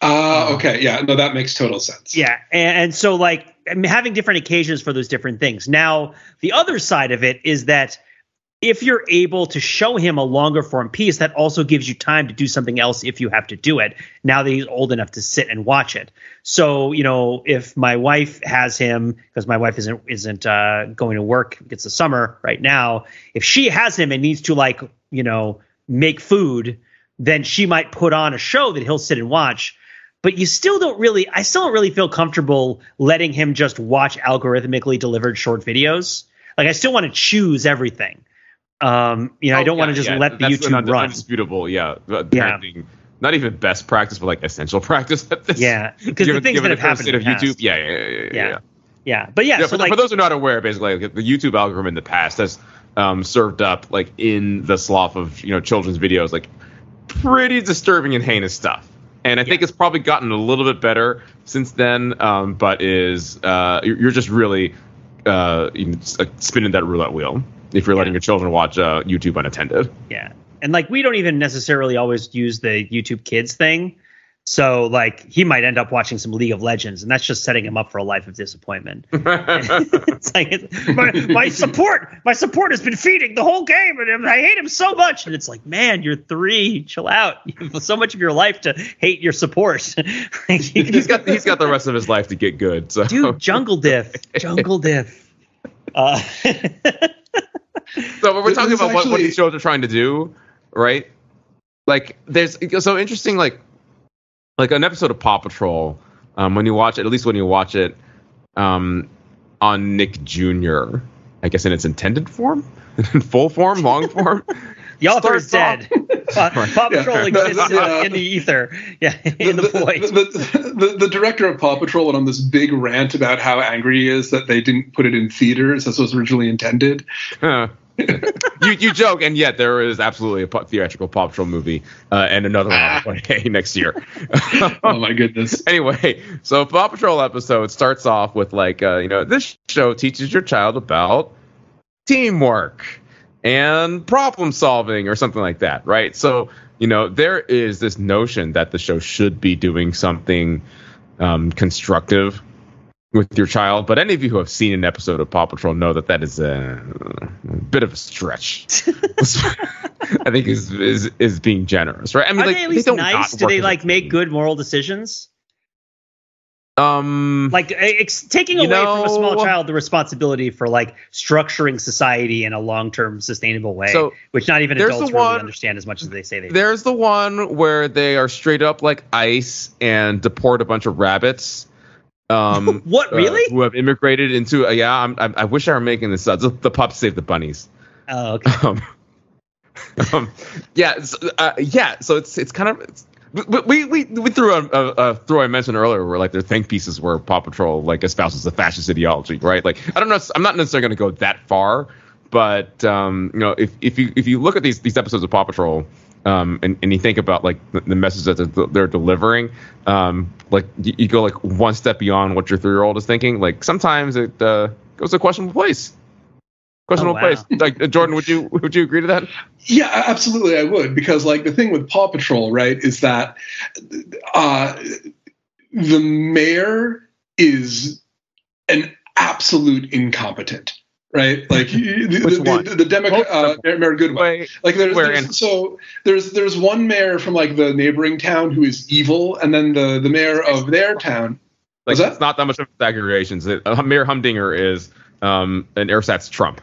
Uh, okay, yeah, no, that makes total sense. Yeah, and, and so like having different occasions for those different things. Now, the other side of it is that if you're able to show him a longer form piece, that also gives you time to do something else if you have to do it. Now that he's old enough to sit and watch it. So you know, if my wife has him because my wife isn't isn't uh, going to work, it's the summer right now. If she has him and needs to like you know make food, then she might put on a show that he'll sit and watch. But you still don't really, I still don't really feel comfortable letting him just watch algorithmically delivered short videos. Like I still want to choose everything. Um, you know, oh, I don't yeah, want to just yeah. let the That's YouTube run. Undisputable, yeah. yeah. Not even best practice, but like essential practice at this. Yeah, because the things that have happened of YouTube. Yeah yeah yeah, yeah, yeah. But yeah, yeah so for, like, for, those who are not aware, basically, like, the YouTube algorithm in the past has um, served up like in the slough of you know children's videos, like pretty disturbing and heinous stuff. And I think it's probably gotten a little bit better since then, um, but is uh, you're just really uh, spinning that roulette wheel if you're yeah. letting your children watch uh, YouTube unattended. Yeah, and like we don't even necessarily always use the YouTube Kids thing. So like he might end up watching some League of Legends, and that's just setting him up for a life of disappointment. it's like it's, my, my, support, my support has been feeding the whole game, and I hate him so much. And it's like, man, you're three, chill out. You have so much of your life to hate your support. he's got he's got the rest of his life to get good. So dude, jungle diff, jungle diff. Uh, so when we're talking about actually, what, what these shows are trying to do, right? Like there's so interesting like like an episode of Paw Patrol, um, when you watch it, at least when you watch it um, on Nick Jr., I guess in its intended form, in full form, long form. The author is dead. Paw, Paw Patrol yeah. exists uh, in the ether. Yeah, in the, the void. The, the, the, director of Paw Patrol went on this big rant about how angry he is that they didn't put it in theaters as was originally intended. Huh. you you joke, and yet there is absolutely a theatrical Paw Patrol movie uh, and another one on next year. oh my goodness! anyway, so Paw Patrol episode starts off with like uh, you know this show teaches your child about teamwork and problem solving or something like that, right? So you know there is this notion that the show should be doing something um, constructive with your child. But any of you who have seen an episode of Paw Patrol know that that is a, a bit of a stretch. I think is, is is being generous, right? I mean, Are like, they at least they nice? Do they like make good moral decisions? Um, like ex- taking away know, from a small child the responsibility for like structuring society in a long-term sustainable way, so which not even adults really one, understand as much as they say they. There's do. the one where they are straight up like ice and deport a bunch of rabbits um, what really? Uh, who have immigrated into? Uh, yeah, I'm, I, I wish I were making this up. The, the pups save the bunnies. Oh, okay. Um, um, yeah, so, uh, yeah. So it's it's kind of it's, we we we threw a, a, a throw I mentioned earlier where like their think pieces where Paw Patrol like espouses the fascist ideology, right? Like I don't know, I'm not necessarily going to go that far, but um, you know, if if you if you look at these these episodes of Paw Patrol, um, and, and you think about like the, the message that they're, they're delivering, um, like you, you, go like one step beyond what your three year old is thinking. Like sometimes it uh, goes to a questionable place. Questionable oh, wow. place. Like uh, Jordan, would you would you agree to that? Yeah, absolutely, I would because like the thing with Paw Patrol, right, is that uh, the mayor is an absolute incompetent right? Like the, the, the, the Democrat, uh, Mayor Goodway. Like there's, there's so there's there's one mayor from like the neighboring town who is evil, and then the the mayor of their town. Like it's not that much of exaggerations. Uh, mayor Humdinger is um, an ersatz Trump.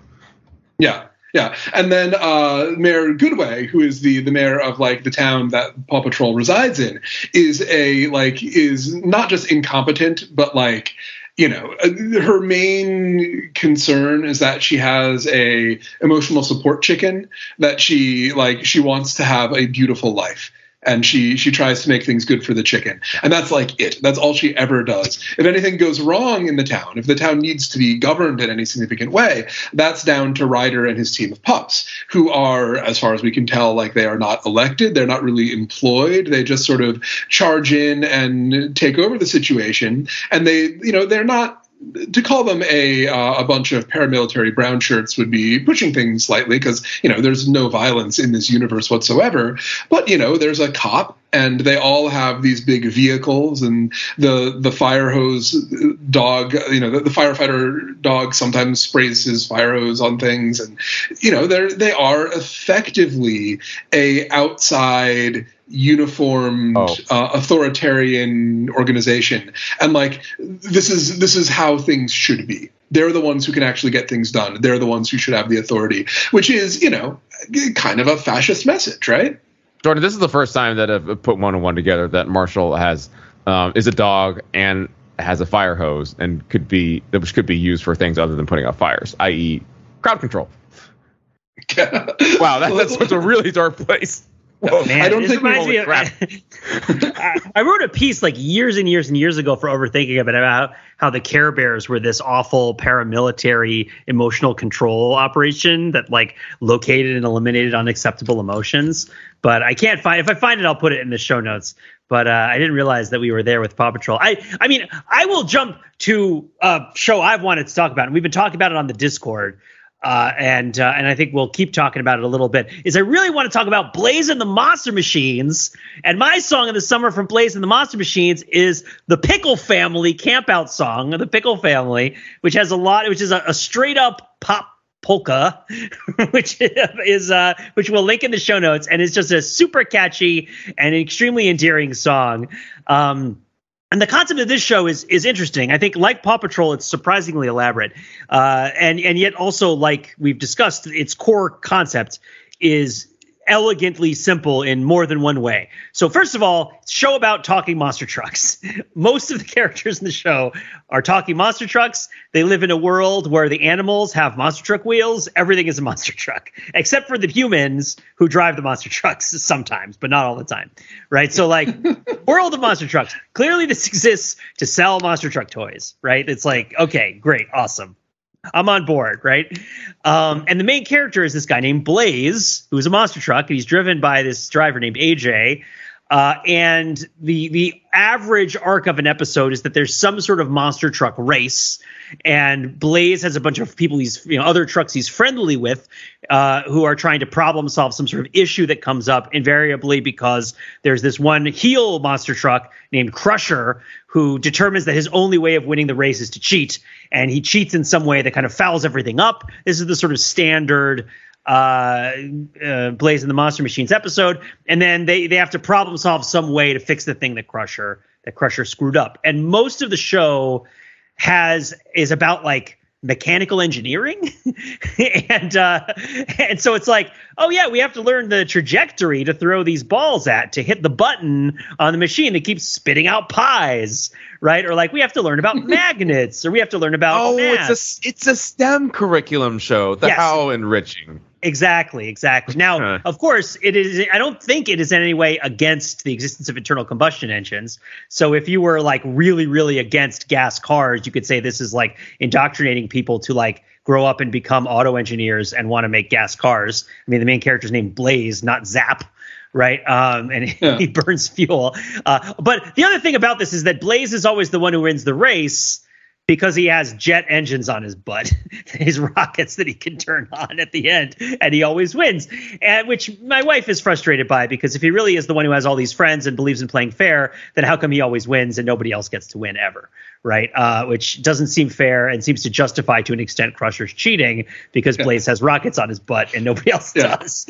Yeah. Yeah, and then uh, Mayor Goodway, who is the the mayor of like the town that Paw Patrol resides in, is a like is not just incompetent, but like you know her main concern is that she has a emotional support chicken that she like she wants to have a beautiful life and she she tries to make things good for the chicken. And that's like it. That's all she ever does. If anything goes wrong in the town if the town needs to be governed in any significant way that's down to ryder and his team of pups who are as far as we can tell like they are not elected. They're not really employed. They just sort of charge in and take over the situation. And they you know they're not to call them a uh, a bunch of paramilitary brown shirts would be pushing things slightly because you know there's no violence in this universe whatsoever. But you know there's a cop and they all have these big vehicles and the the fire hose dog you know the, the, firefighter dog sometimes sprays his fire hose on things and you know they're they are effectively a outside uniformed oh. uh, authoritarian organization. And like this is this is how things should be. They're the ones who can actually get things done. They're the ones who should have the authority which is you know kind of a fascist message right? Jordan this is the first time that i've put one on one together that marshall has um, is a dog and has a fire hose and could be which could be used for things other than putting out fires i.e crowd control. Wow that, that's such a really dark place Whoa, Man, I don't think reminds me of, I wrote a piece like years and years and years ago for overthinking of it about how the Care Bears were this awful paramilitary emotional control operation that like located and eliminated unacceptable emotions. But I can't find if I find it, I'll put it in the show notes. But uh, I didn't realize that we were there with Paw Patrol. I I mean, I will jump to a show I've wanted to talk about, and we've been talking about it on the Discord uh, and uh, and I think we'll keep talking about it a little bit. Is I really want to talk about Blaze and the Monster Machines, and my song of the summer from Blaze and the Monster Machines is the Pickle Family Campout song, the Pickle Family, which has a lot, which is a, a straight up pop polka, which is uh, which we'll link in the show notes, and it's just a super catchy and extremely endearing song. Um, and the concept of this show is is interesting. I think, like Paw Patrol, it's surprisingly elaborate, uh, and and yet also, like we've discussed, its core concept is elegantly simple in more than one way. So first of all, show about talking monster trucks. Most of the characters in the show are talking monster trucks. They live in a world where the animals have monster truck wheels. Everything is a monster truck, except for the humans who drive the monster trucks sometimes, but not all the time. Right? So like world of monster trucks. Clearly this exists to sell monster truck toys, right? It's like, okay, great, awesome. I'm on board, right? Um, and the main character is this guy named Blaze, who's a monster truck, and he's driven by this driver named AJ. Uh, and the the average arc of an episode is that there's some sort of monster truck race, and Blaze has a bunch of people he's you know other trucks he's friendly with, uh, who are trying to problem solve some sort of issue that comes up invariably because there's this one heel monster truck named Crusher who determines that his only way of winning the race is to cheat, and he cheats in some way that kind of fouls everything up. This is the sort of standard uh, uh, Blaze and the Monster Machines episode, and then they they have to problem solve some way to fix the thing that Crusher that Crusher screwed up. And most of the show has is about like mechanical engineering and uh and so it's like oh yeah we have to learn the trajectory to throw these balls at to hit the button on the machine that keeps spitting out pies right or like we have to learn about magnets or we have to learn about oh math. it's a it's a stem curriculum show the yes. how enriching Exactly, exactly. Now, of course, it is. I don't think it is in any way against the existence of internal combustion engines. So, if you were like really, really against gas cars, you could say this is like indoctrinating people to like grow up and become auto engineers and want to make gas cars. I mean, the main character's named Blaze, not Zap right? Um, and yeah. he burns fuel. Uh, but the other thing about this is that Blaze is always the one who wins the race because he has jet engines on his butt, his rockets that he can turn on at the end, and he always wins. And which my wife is frustrated by because if he really is the one who has all these friends and believes in playing fair, then how come he always wins and nobody else gets to win ever? Right? Uh, which doesn't seem fair and seems to justify to an extent Crusher's cheating because yeah. Blaze has rockets on his butt and nobody else yeah. does.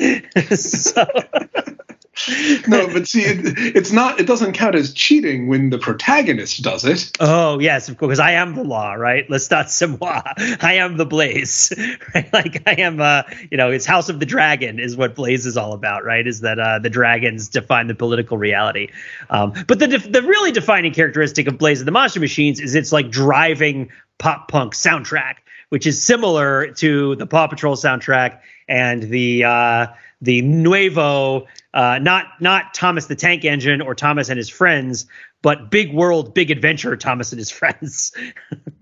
so no, but see, it, it's not. It doesn't count as cheating when the protagonist does it. Oh yes, of course. I am the law, right? L'état c'est moi. I am the Blaze, right? Like I am. Uh, you know, it's House of the Dragon is what Blaze is all about, right? Is that uh, the dragons define the political reality? Um, but the the really defining characteristic of Blaze and the Monster Machines is it's like driving pop punk soundtrack, which is similar to the Paw Patrol soundtrack and the uh, the Nuevo, uh, not not Thomas the Tank Engine or Thomas and his friends, but Big World, Big Adventure, Thomas and his friends,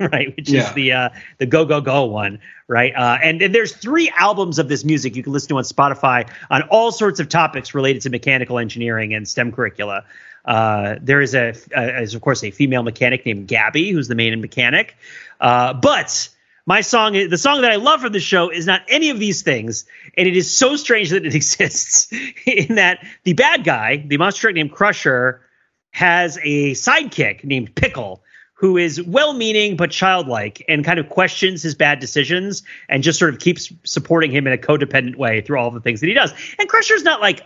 right? Which yeah. is the uh, the Go Go Go one, right? Uh, and and there's three albums of this music you can listen to on Spotify on all sorts of topics related to mechanical engineering and STEM curricula. Uh, there is a, a, is of course a female mechanic named Gabby, who's the main mechanic. Uh, but my song, the song that I love from the show, is not any of these things, and it is so strange that it exists. in that the bad guy, the monster named Crusher, has a sidekick named Pickle, who is well-meaning but childlike, and kind of questions his bad decisions, and just sort of keeps supporting him in a codependent way through all the things that he does. And Crusher's not like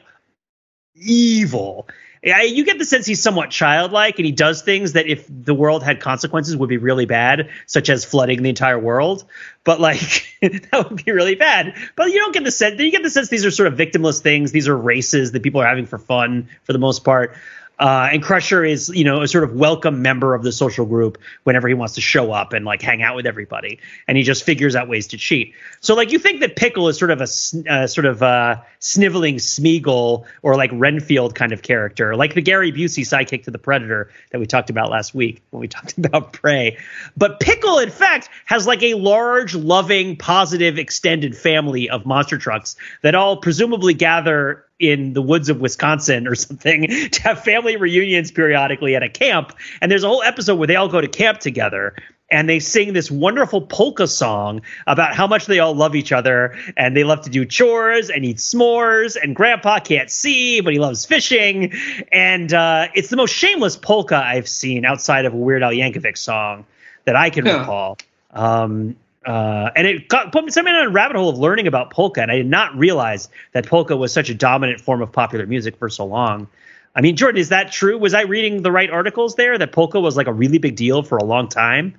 evil yeah, you get the sense he's somewhat childlike and he does things that if the world had consequences would be really bad, such as flooding the entire world. But like that would be really bad. But you don't get the sense you get the sense these are sort of victimless things. These are races that people are having for fun for the most part. Uh, and Crusher is, you know, a sort of welcome member of the social group whenever he wants to show up and like hang out with everybody. And he just figures out ways to cheat. So like you think that Pickle is sort of a uh, sort of uh, sniveling Smeagol or like Renfield kind of character, like the Gary Busey sidekick to the Predator that we talked about last week when we talked about Prey. But Pickle, in fact, has like a large, loving, positive, extended family of monster trucks that all presumably gather in the woods of Wisconsin or something to have family reunions periodically at a camp. And there's a whole episode where they all go to camp together and they sing this wonderful polka song about how much they all love each other and they love to do chores and eat s'mores and grandpa can't see but he loves fishing and uh, it's the most shameless polka i've seen outside of a weird al yankovic song that i can yeah. recall um, uh, and it got, put me in a rabbit hole of learning about polka, and I did not realize that polka was such a dominant form of popular music for so long. I mean, Jordan, is that true? Was I reading the right articles there that polka was like a really big deal for a long time?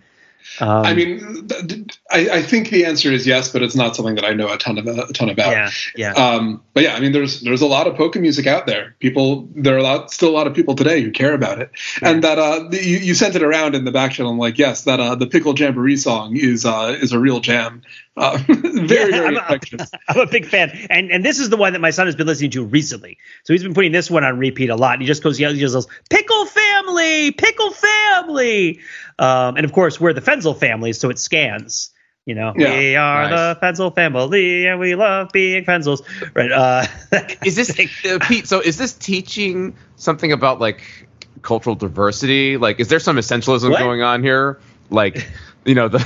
Um, I mean, I, I, think the answer is yes, but it's not something that I know a ton of a ton about. Yeah, yeah. Um, but yeah, I mean, there's there's a lot of polka music out there. People, there are a lot, still a lot of people today who care about it. Yeah. And that uh, you, you sent it around in the back channel. I'm like, yes, that uh, the pickle jamboree song is uh, is a real jam. Uh, very, yeah, very I'm a, I'm a big fan, and and this is the one that my son has been listening to recently. So he's been putting this one on repeat a lot. And he just goes, he just goes, "Pickle family, pickle family," um, and of course we're the Fenzel family, so it scans. You know, yeah, we are nice. the Fenzel family, and we love being Fenzels. Right? Uh, is this uh, Pete? So is this teaching something about like cultural diversity? Like, is there some essentialism what? going on here? Like you know the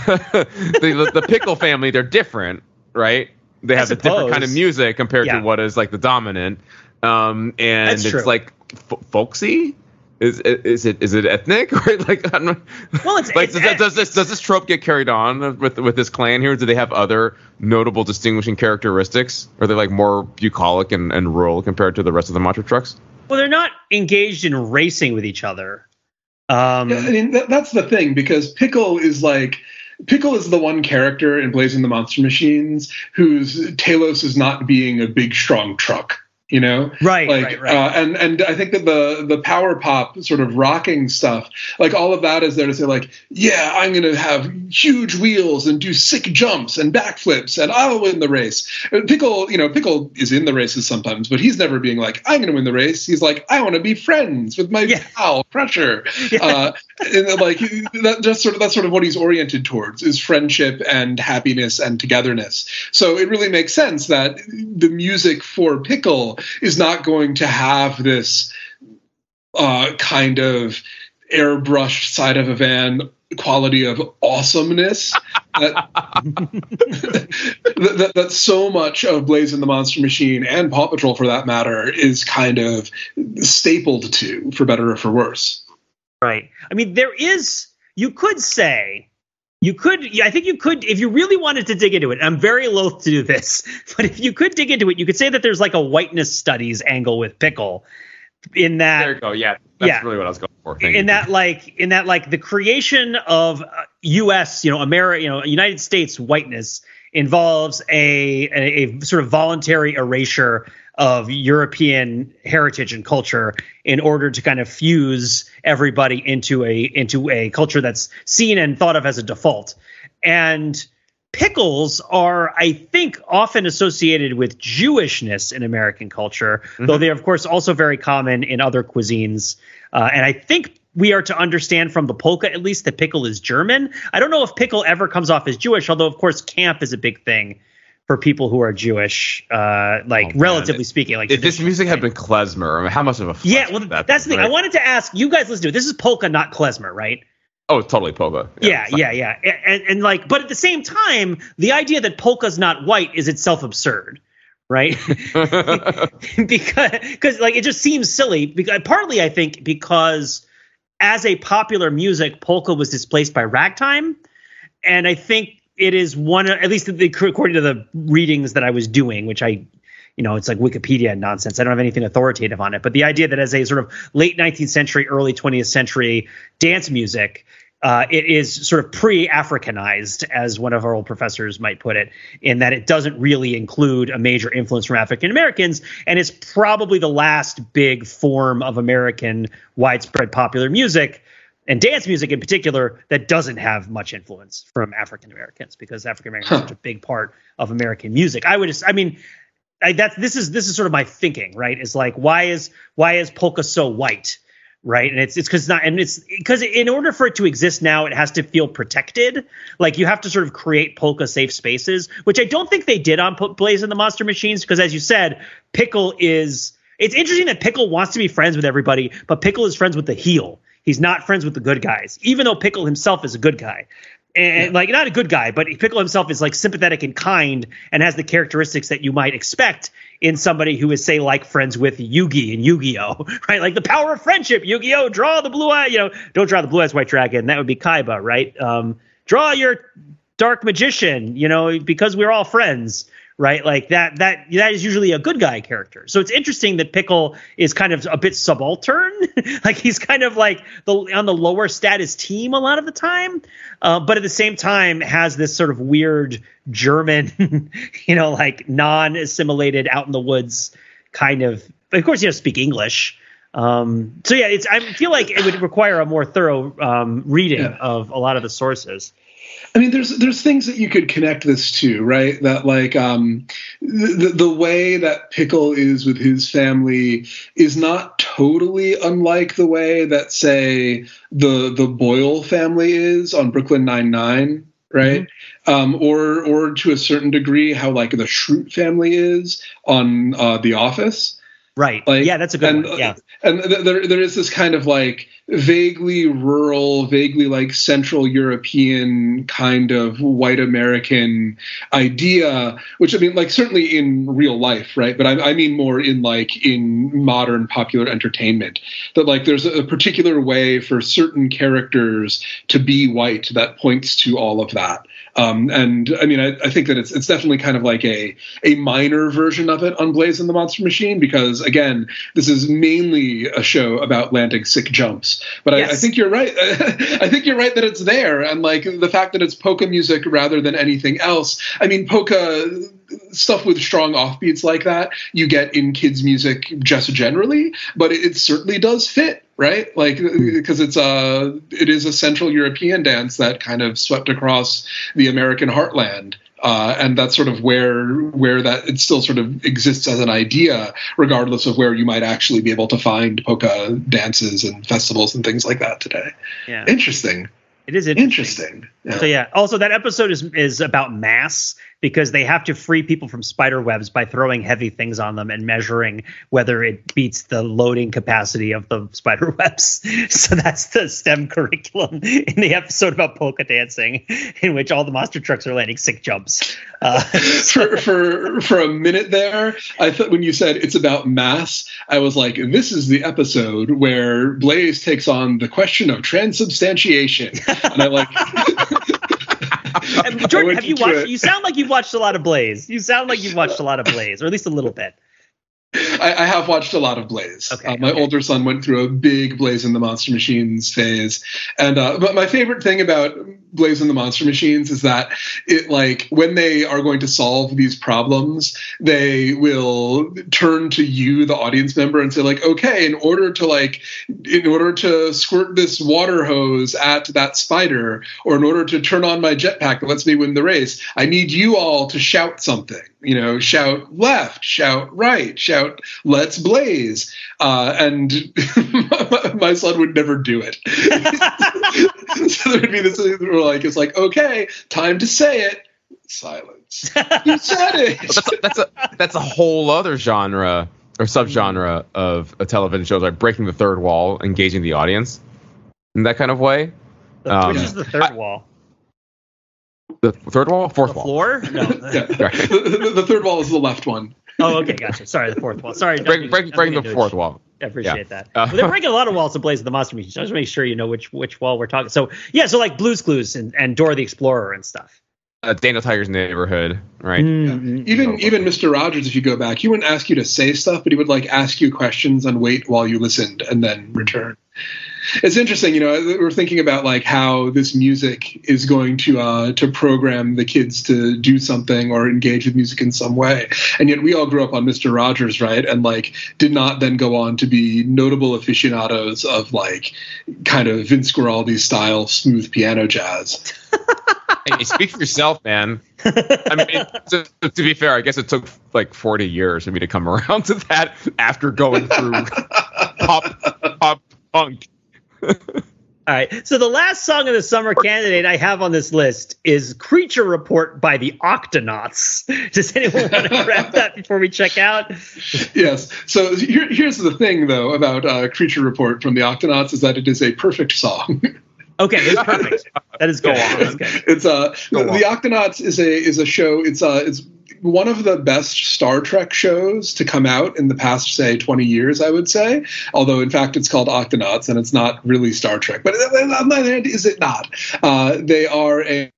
the, the pickle family they're different right? They have a different kind of music compared yeah. to what is like the dominant. Um and That's it's true. like f- folksy? Is is it is it ethnic? Or like well it's like it's, does, does, this does this trope get carried on with with this clan here? Do they have other notable distinguishing characteristics? Are they like more bucolic and, and rural compared to the rest of the monster trucks? Well they're not engaged in racing with each other um, yeah, I mean, that, that's the thing because Pickle is like Pickle is the one character in Blaze and the Monster Machines whose telos is not being a big, strong truck you know right like right, right. Uh, and and i think that the the power pop sort of rocking stuff like all of that is there to say like yeah i'm gonna have huge wheels and do sick jumps and backflips and i'll win the race pickle you know pickle is in the races sometimes but he's never being like i'm gonna win the race he's like i want to be friends with my yeah. pal crusher yeah. uh, and like that just sort of that's sort of what he's oriented towards is friendship and happiness and togetherness so it really makes sense that the music for pickle is not going to have this uh, kind of airbrushed side of a van quality of awesomeness that, that, that, so much of Blaze and the Monster Machine and Paw Patrol for that matter is kind of stapled to for better or for worse. Right. I mean, there is, you could say you could i think you could if you really wanted to dig into it i'm very loath to do this but if you could dig into it you could say that there's like a whiteness studies angle with pickle in that there you go yeah that's yeah, really what i was going for Thank in you. that like in that like the creation of uh, us you know america you know united states whiteness involves a, a, a sort of voluntary erasure of European heritage and culture in order to kind of fuse everybody into a into a culture that's seen and thought of as a default. And pickles are, I think, often associated with Jewishness in American culture, mm-hmm. though they're of course also very common in other cuisines. Uh, and I think we are to understand from the polka at least that pickle is German. I don't know if pickle ever comes off as Jewish, although of course camp is a big thing for people who are Jewish, uh, like oh, relatively speaking. Like if this music had been klezmer, I mean, how much of a yeah? Well, that that's the thing. Right? I wanted to ask you guys. Listen to it. This is polka, not klezmer, right? Oh, totally polka. Yeah, yeah, yeah, yeah. And, and like, but at the same time, the idea that polka's not white is itself absurd right? because because like it just seems silly. Because partly I think because as a popular music, polka was displaced by ragtime, and I think it is one at least according to the readings that I was doing, which I you know, it's like Wikipedia nonsense. I don't have anything authoritative on it, but the idea that as a sort of late 19th century, early 20th century dance music, uh, it is sort of pre-Africanized, as one of our old professors might put it, in that it doesn't really include a major influence from African Americans, and it's probably the last big form of American widespread popular music and dance music in particular that doesn't have much influence from African Americans because African Americans huh. are such a big part of American music. I would just, I mean, I, that's this is this is sort of my thinking, right? Is like why is why is polka so white, right? And it's it's because not and it's because in order for it to exist now, it has to feel protected. Like you have to sort of create polka safe spaces, which I don't think they did on Blaze and the Monster Machines because, as you said, Pickle is. It's interesting that Pickle wants to be friends with everybody, but Pickle is friends with the heel He's not friends with the good guys, even though Pickle himself is a good guy. And yeah. like not a good guy, but Pickle himself is like sympathetic and kind and has the characteristics that you might expect in somebody who is, say, like friends with Yugi and Yu-Gi-Oh! Right? Like the power of friendship, Yu-Gi-Oh! Draw the blue eye, you know, don't draw the blue eyes white dragon. That would be Kaiba, right? Um, draw your dark magician, you know, because we're all friends right? Like that that that is usually a good guy character. So it's interesting that Pickle is kind of a bit subaltern, like he's kind of like the on the lower status team a lot of the time, uh, but at the same time has this sort of weird German, you know, like non-assimilated out in the woods kind of. Of course, you don't speak English. Um, so yeah, it's I feel like it would require a more thorough um, reading yeah. of a lot of the sources. I mean, there's there's things that you could connect this to, right? That like um, the the way that Pickle is with his family is not totally unlike the way that say the the Boyle family is on Brooklyn Nine Nine, right? Mm-hmm. Um, or or to a certain degree how like the Schrute family is on uh, The Office. Right. Like, yeah, that's a good and, one. Yeah. And there, there is this kind of like vaguely rural, vaguely like Central European kind of white American idea, which I mean, like certainly in real life, right? But I, I mean more in like in modern popular entertainment that like there's a particular way for certain characters to be white that points to all of that. Um, and I mean, I, I, think that it's it's definitely kind of like a a minor version of it on Blaze and the Monster Machine because again, this is mainly a show about landing sick jumps. But yes. I, I, think you're right. I think you're right that it's there, and like the fact that it's polka music rather than anything else. I mean, polka stuff with strong offbeats like that you get in kids music just generally but it, it certainly does fit right like hmm. because it's a it is a central european dance that kind of swept across the american heartland uh, and that's sort of where where that it still sort of exists as an idea, regardless of where you might actually be able to find polka dances and festivals and things like that today. Yeah, interesting. It is interesting. interesting. Yeah. So yeah. Also, that episode is is about mass because they have to free people from spider webs by throwing heavy things on them and measuring whether it beats the loading capacity of the spider webs. So that's the STEM curriculum in the episode about polka dancing, in which all the monster trucks are landing sick jumps. Uh, for, for for a minute there, I thought when you said it's about mass, I was like, this is the episode where Blaze takes on the question of transubstantiation, and I like. Jordan, have you watched? You sound like you've watched a lot of Blaze. You sound like you've watched a lot of Blaze, or at least a little bit. I, I, have watched a lot of Blaze. Okay, uh, my okay. older son went through a big Blaze and the Monster Machines phase, and uh, but my favorite thing about Blaze and the Monster Machines is that it like when they are going to solve these problems, they will turn to you, the audience member, and say like, okay, in order to like, in order to squirt this water hose at that spider, or in order to turn on my jetpack that lets me win the race, I need you all to shout something you know, shout left, shout right, shout let's blaze. Uh, and my son would never do it. so there would be this where like, it's like, okay, time to say it. Silence. You said it. that's, a, that's a that's a whole other genre or subgenre of a television shows like breaking the third wall, engaging the audience in that kind of way. Um, Which is the third I, wall? The third wall, fourth the wall. Floor? No. the, the, third wall is the left one. Oh, okay, gotcha. Sorry, the fourth wall. Sorry, break, break, break the fourth wall. I appreciate yeah. that. Uh, well, they're breaking a lot of walls in Blaze of the Monster Machine. So just make sure you know which which wall we're talking. So yeah, so like Blue's Clues and, and Dora the Explorer and stuff. Uh, Daniel Tiger's Neighborhood, right? Mm-hmm. Yeah. Even even Mr. Rogers, if you go back, he wouldn't ask you to say stuff, but he would like ask you questions and wait while you listened and then return it's interesting, you know, we're thinking about like how this music is going to uh, to program the kids to do something or engage with music in some way, and yet we all grew up on Mister Rogers, right? And like did not then go on to be notable aficionados of like kind of Vince Guaraldi style smooth piano jazz. hey, speak for yourself, man. I mean, to, to, be fair, I guess it took like 40 years for me to come around to that after going through pop pop punk all right. So the last song of the summer candidate I have on this list is Creature Report by the Octonauts. Does anyone want to grab that before we check out? Yes. So here, here's the thing, though, about uh, Creature Report from the Octonauts is that it is a perfect song. Okay, it's perfect. That is good. That is good. It's uh, the, the Octonauts is a is a show. It's uh, it's one of the best Star Trek shows to come out in the past, say, 20 years, I would say. Although, in fact, it's called Octonauts and it's not really Star Trek. But on the other hand, is it not? Uh, they are a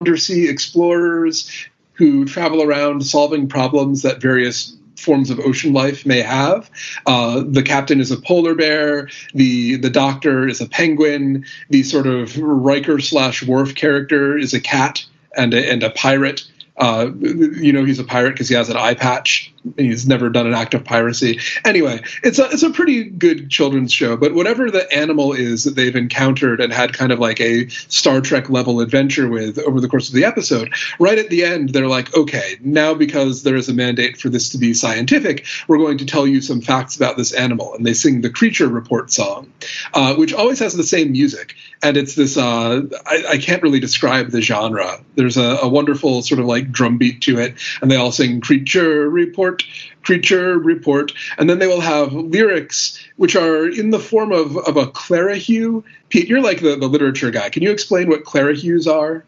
undersea explorers who travel around solving problems that various forms of ocean life may have. Uh, the captain is a polar bear. The the doctor is a penguin. The sort of Riker slash Worf character is a cat and a, and a pirate. Uh, you know, he's a pirate because he has an eye patch. He's never done an act of piracy. Anyway, it's a it's a pretty good children's show. But whatever the animal is that they've encountered and had kind of like a Star Trek level adventure with over the course of the episode, right at the end they're like, okay, now because there is a mandate for this to be scientific, we're going to tell you some facts about this animal, and they sing the creature report song, uh, which always has the same music, and it's this. Uh, I, I, can't really describe the genre. There's a, a wonderful sort of like drum beat to it, and they all sing creature report creature report, and then they will have lyrics which are in the form of, of a clerihew. Pete, you're like the, the literature guy. Can you explain what clerihews are?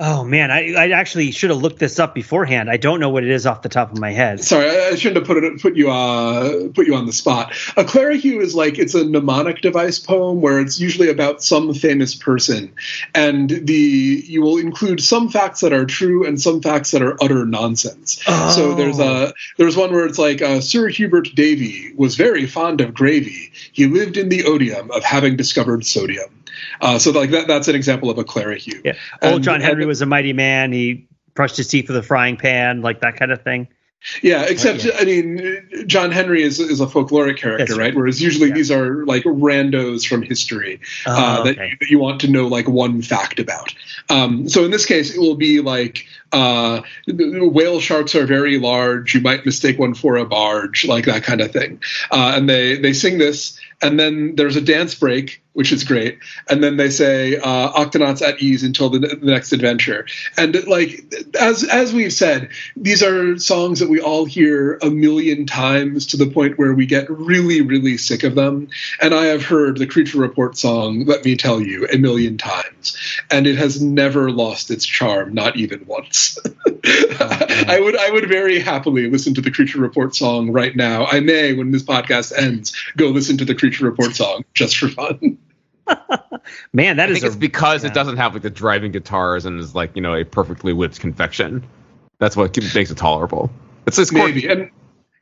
Oh man, I, I actually should have looked this up beforehand. I don't know what it is off the top of my head. Sorry, I shouldn't have put it put you uh put you on the spot. A clerihew is like it's a mnemonic device poem where it's usually about some famous person, and the you will include some facts that are true and some facts that are utter nonsense. Oh. So there's a there's one where it's like uh, Sir Hubert Davy was very fond of gravy. He lived in the odium of having discovered sodium. Uh, so like that, that's an example of a clerihew. Yeah. Old John Henry was a mighty man. He brushed his teeth with a frying pan, like that kind of thing. Yeah, except I mean, John Henry is is a folkloric character, right. right? Whereas usually yeah. these are like randos from history oh, uh, that, okay. you, that, you, want to know like one fact about. Um, so in this case, it will be like uh, whale sharks are very large. You might mistake one for a barge, like that kind of thing. Uh, and they they sing this, and then there's a dance break which is great. And then they say uh, Octonauts at ease until the, the, next adventure. And like as as we've said, these are songs that we all hear a million times to the point where we get really really sick of them. And I have heard the Creature Report song, let me tell you, a million times, and it has never lost its charm, not even once. Mm-hmm. I would I would very happily listen to the Creature Report song right now. I may, when this podcast ends, go listen to the Creature Report song just for fun. Man, that I is think it's because yeah. it doesn't have like the driving guitars and is like you know a perfectly whipped confection. That's what makes it tolerable. It's it's quirky. maybe and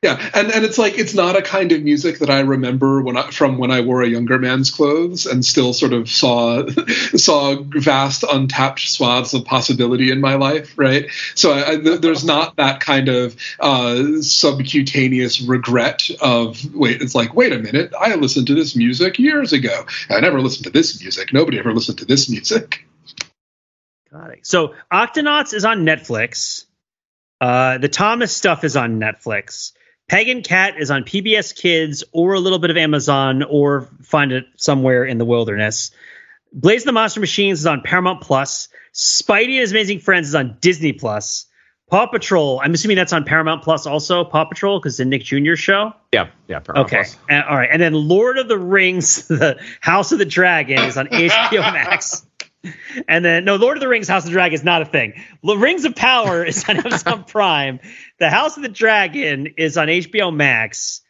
yeah and and it's like it's not a kind of music that i remember when i from when i wore a younger man's clothes and still sort of saw saw vast untapped swaths of possibility in my life right so I, I, there's not that kind of uh, subcutaneous regret of wait it's like wait a minute i listened to this music years ago i never listened to this music nobody ever listened to this music Got it. So Octonauts is on Netflix. Uh, the Thomas stuff is on Netflix. Peg + Cat is on PBS Kids or a little bit of Amazon or find it somewhere in the wilderness. Blaze the Monster Machines is on Paramount Plus. Spidey and His Amazing Friends is on Disney Plus. Paw Patrol, I'm assuming that's on Paramount Plus also, Paw Patrol, because the Nick Jr. show. Yeah, yeah. Paramount Okay. Plus. Uh, all right. And then Lord of the Rings, the House of the Dragon is on HBO Max. And then no, Lord of the Rings, House of the Dragon is not a thing. The Rings of Power is on Amazon Prime. The House of the Dragon is on HBO Max.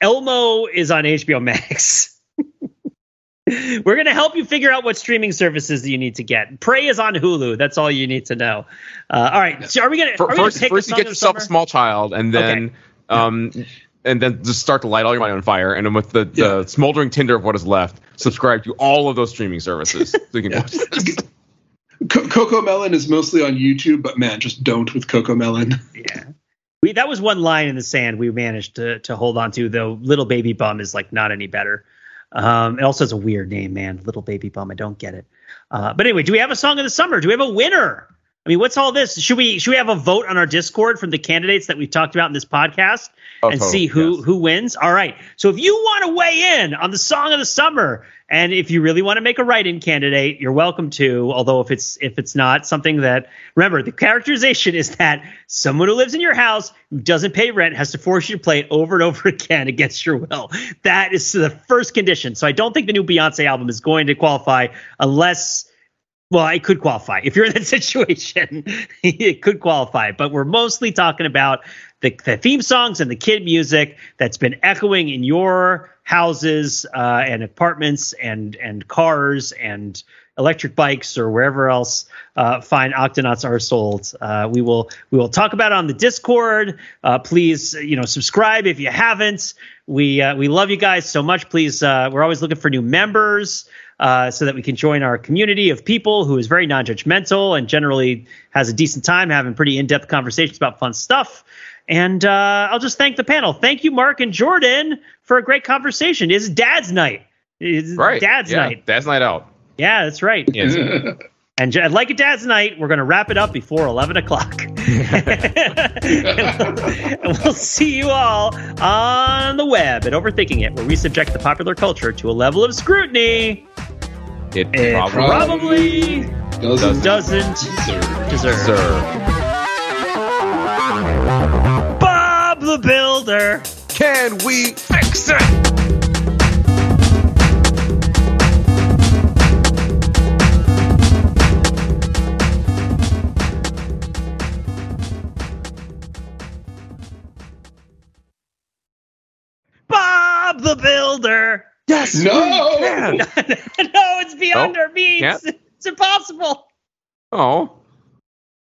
Elmo is on HBO Max. We're gonna help you figure out what streaming services you need to get. Prey is on Hulu. That's all you need to know. Uh, all right. So are we Fir- gonna First, first you get yourself a small child, and then um, and then just start to light all your money on fire, and then with the, Yeah. the smoldering tinder of what is left, subscribe to all of those streaming services so you can Yeah. watch this. Co- Cocomelon is mostly on YouTube, but man, just don't with Cocomelon. Yeah. We, that was one line in the sand we managed to to hold on to. Though little baby bum is like not any better. Um, it also has a weird name, man. Little baby bum. I don't get it. Uh, but anyway, do we have a song of the summer? Do we have a winner? I mean, what's all this? Should we should we have a vote on our Discord from the candidates that we've talked about in this podcast Oh, and totally, see who yes. who wins? All right. So if you want to weigh in on the song of the summer, and if you really want to make a write-in candidate, you're welcome to. Although if it's if it's not something that remember the characterization is that someone who lives in your house who doesn't pay rent has to force you to play it over and over again against your will. That is the first condition. So I don't think the new Beyonce album is going to qualify unless well, it could qualify. If you're in that situation, it could qualify. But we're mostly talking about the, the theme songs and the kid music that's been echoing in your houses uh, and apartments and and cars and electric bikes or wherever else uh, fine octonauts are sold. Uh, we will we will talk about it on the Discord. Uh, please, you know, subscribe if you haven't. We uh, we love you guys so much. Please, uh, we're always looking for new members uh, so that we can join our community of people who is very non-judgmental and generally has a decent time having pretty in-depth conversations about fun stuff. And uh, I'll just thank the panel. Thank you, Mark and Jordan, for a great conversation. It's Dad's night. It's Right. Dad's yeah, night. Dad's night out. Yeah, that's right. Yes. And like a dad's night, we're going to wrap it up before 11 o'clock. and we'll see you all on the web at Overthinking It, where we subject the popular culture to a level of scrutiny It it probably probably Doesn't doesn't deserve. deserve. deserve. Bob the Builder. Can we fix it? Yes. No! we can. no, it's beyond Oh, our means. can't? It's impossible. Oh.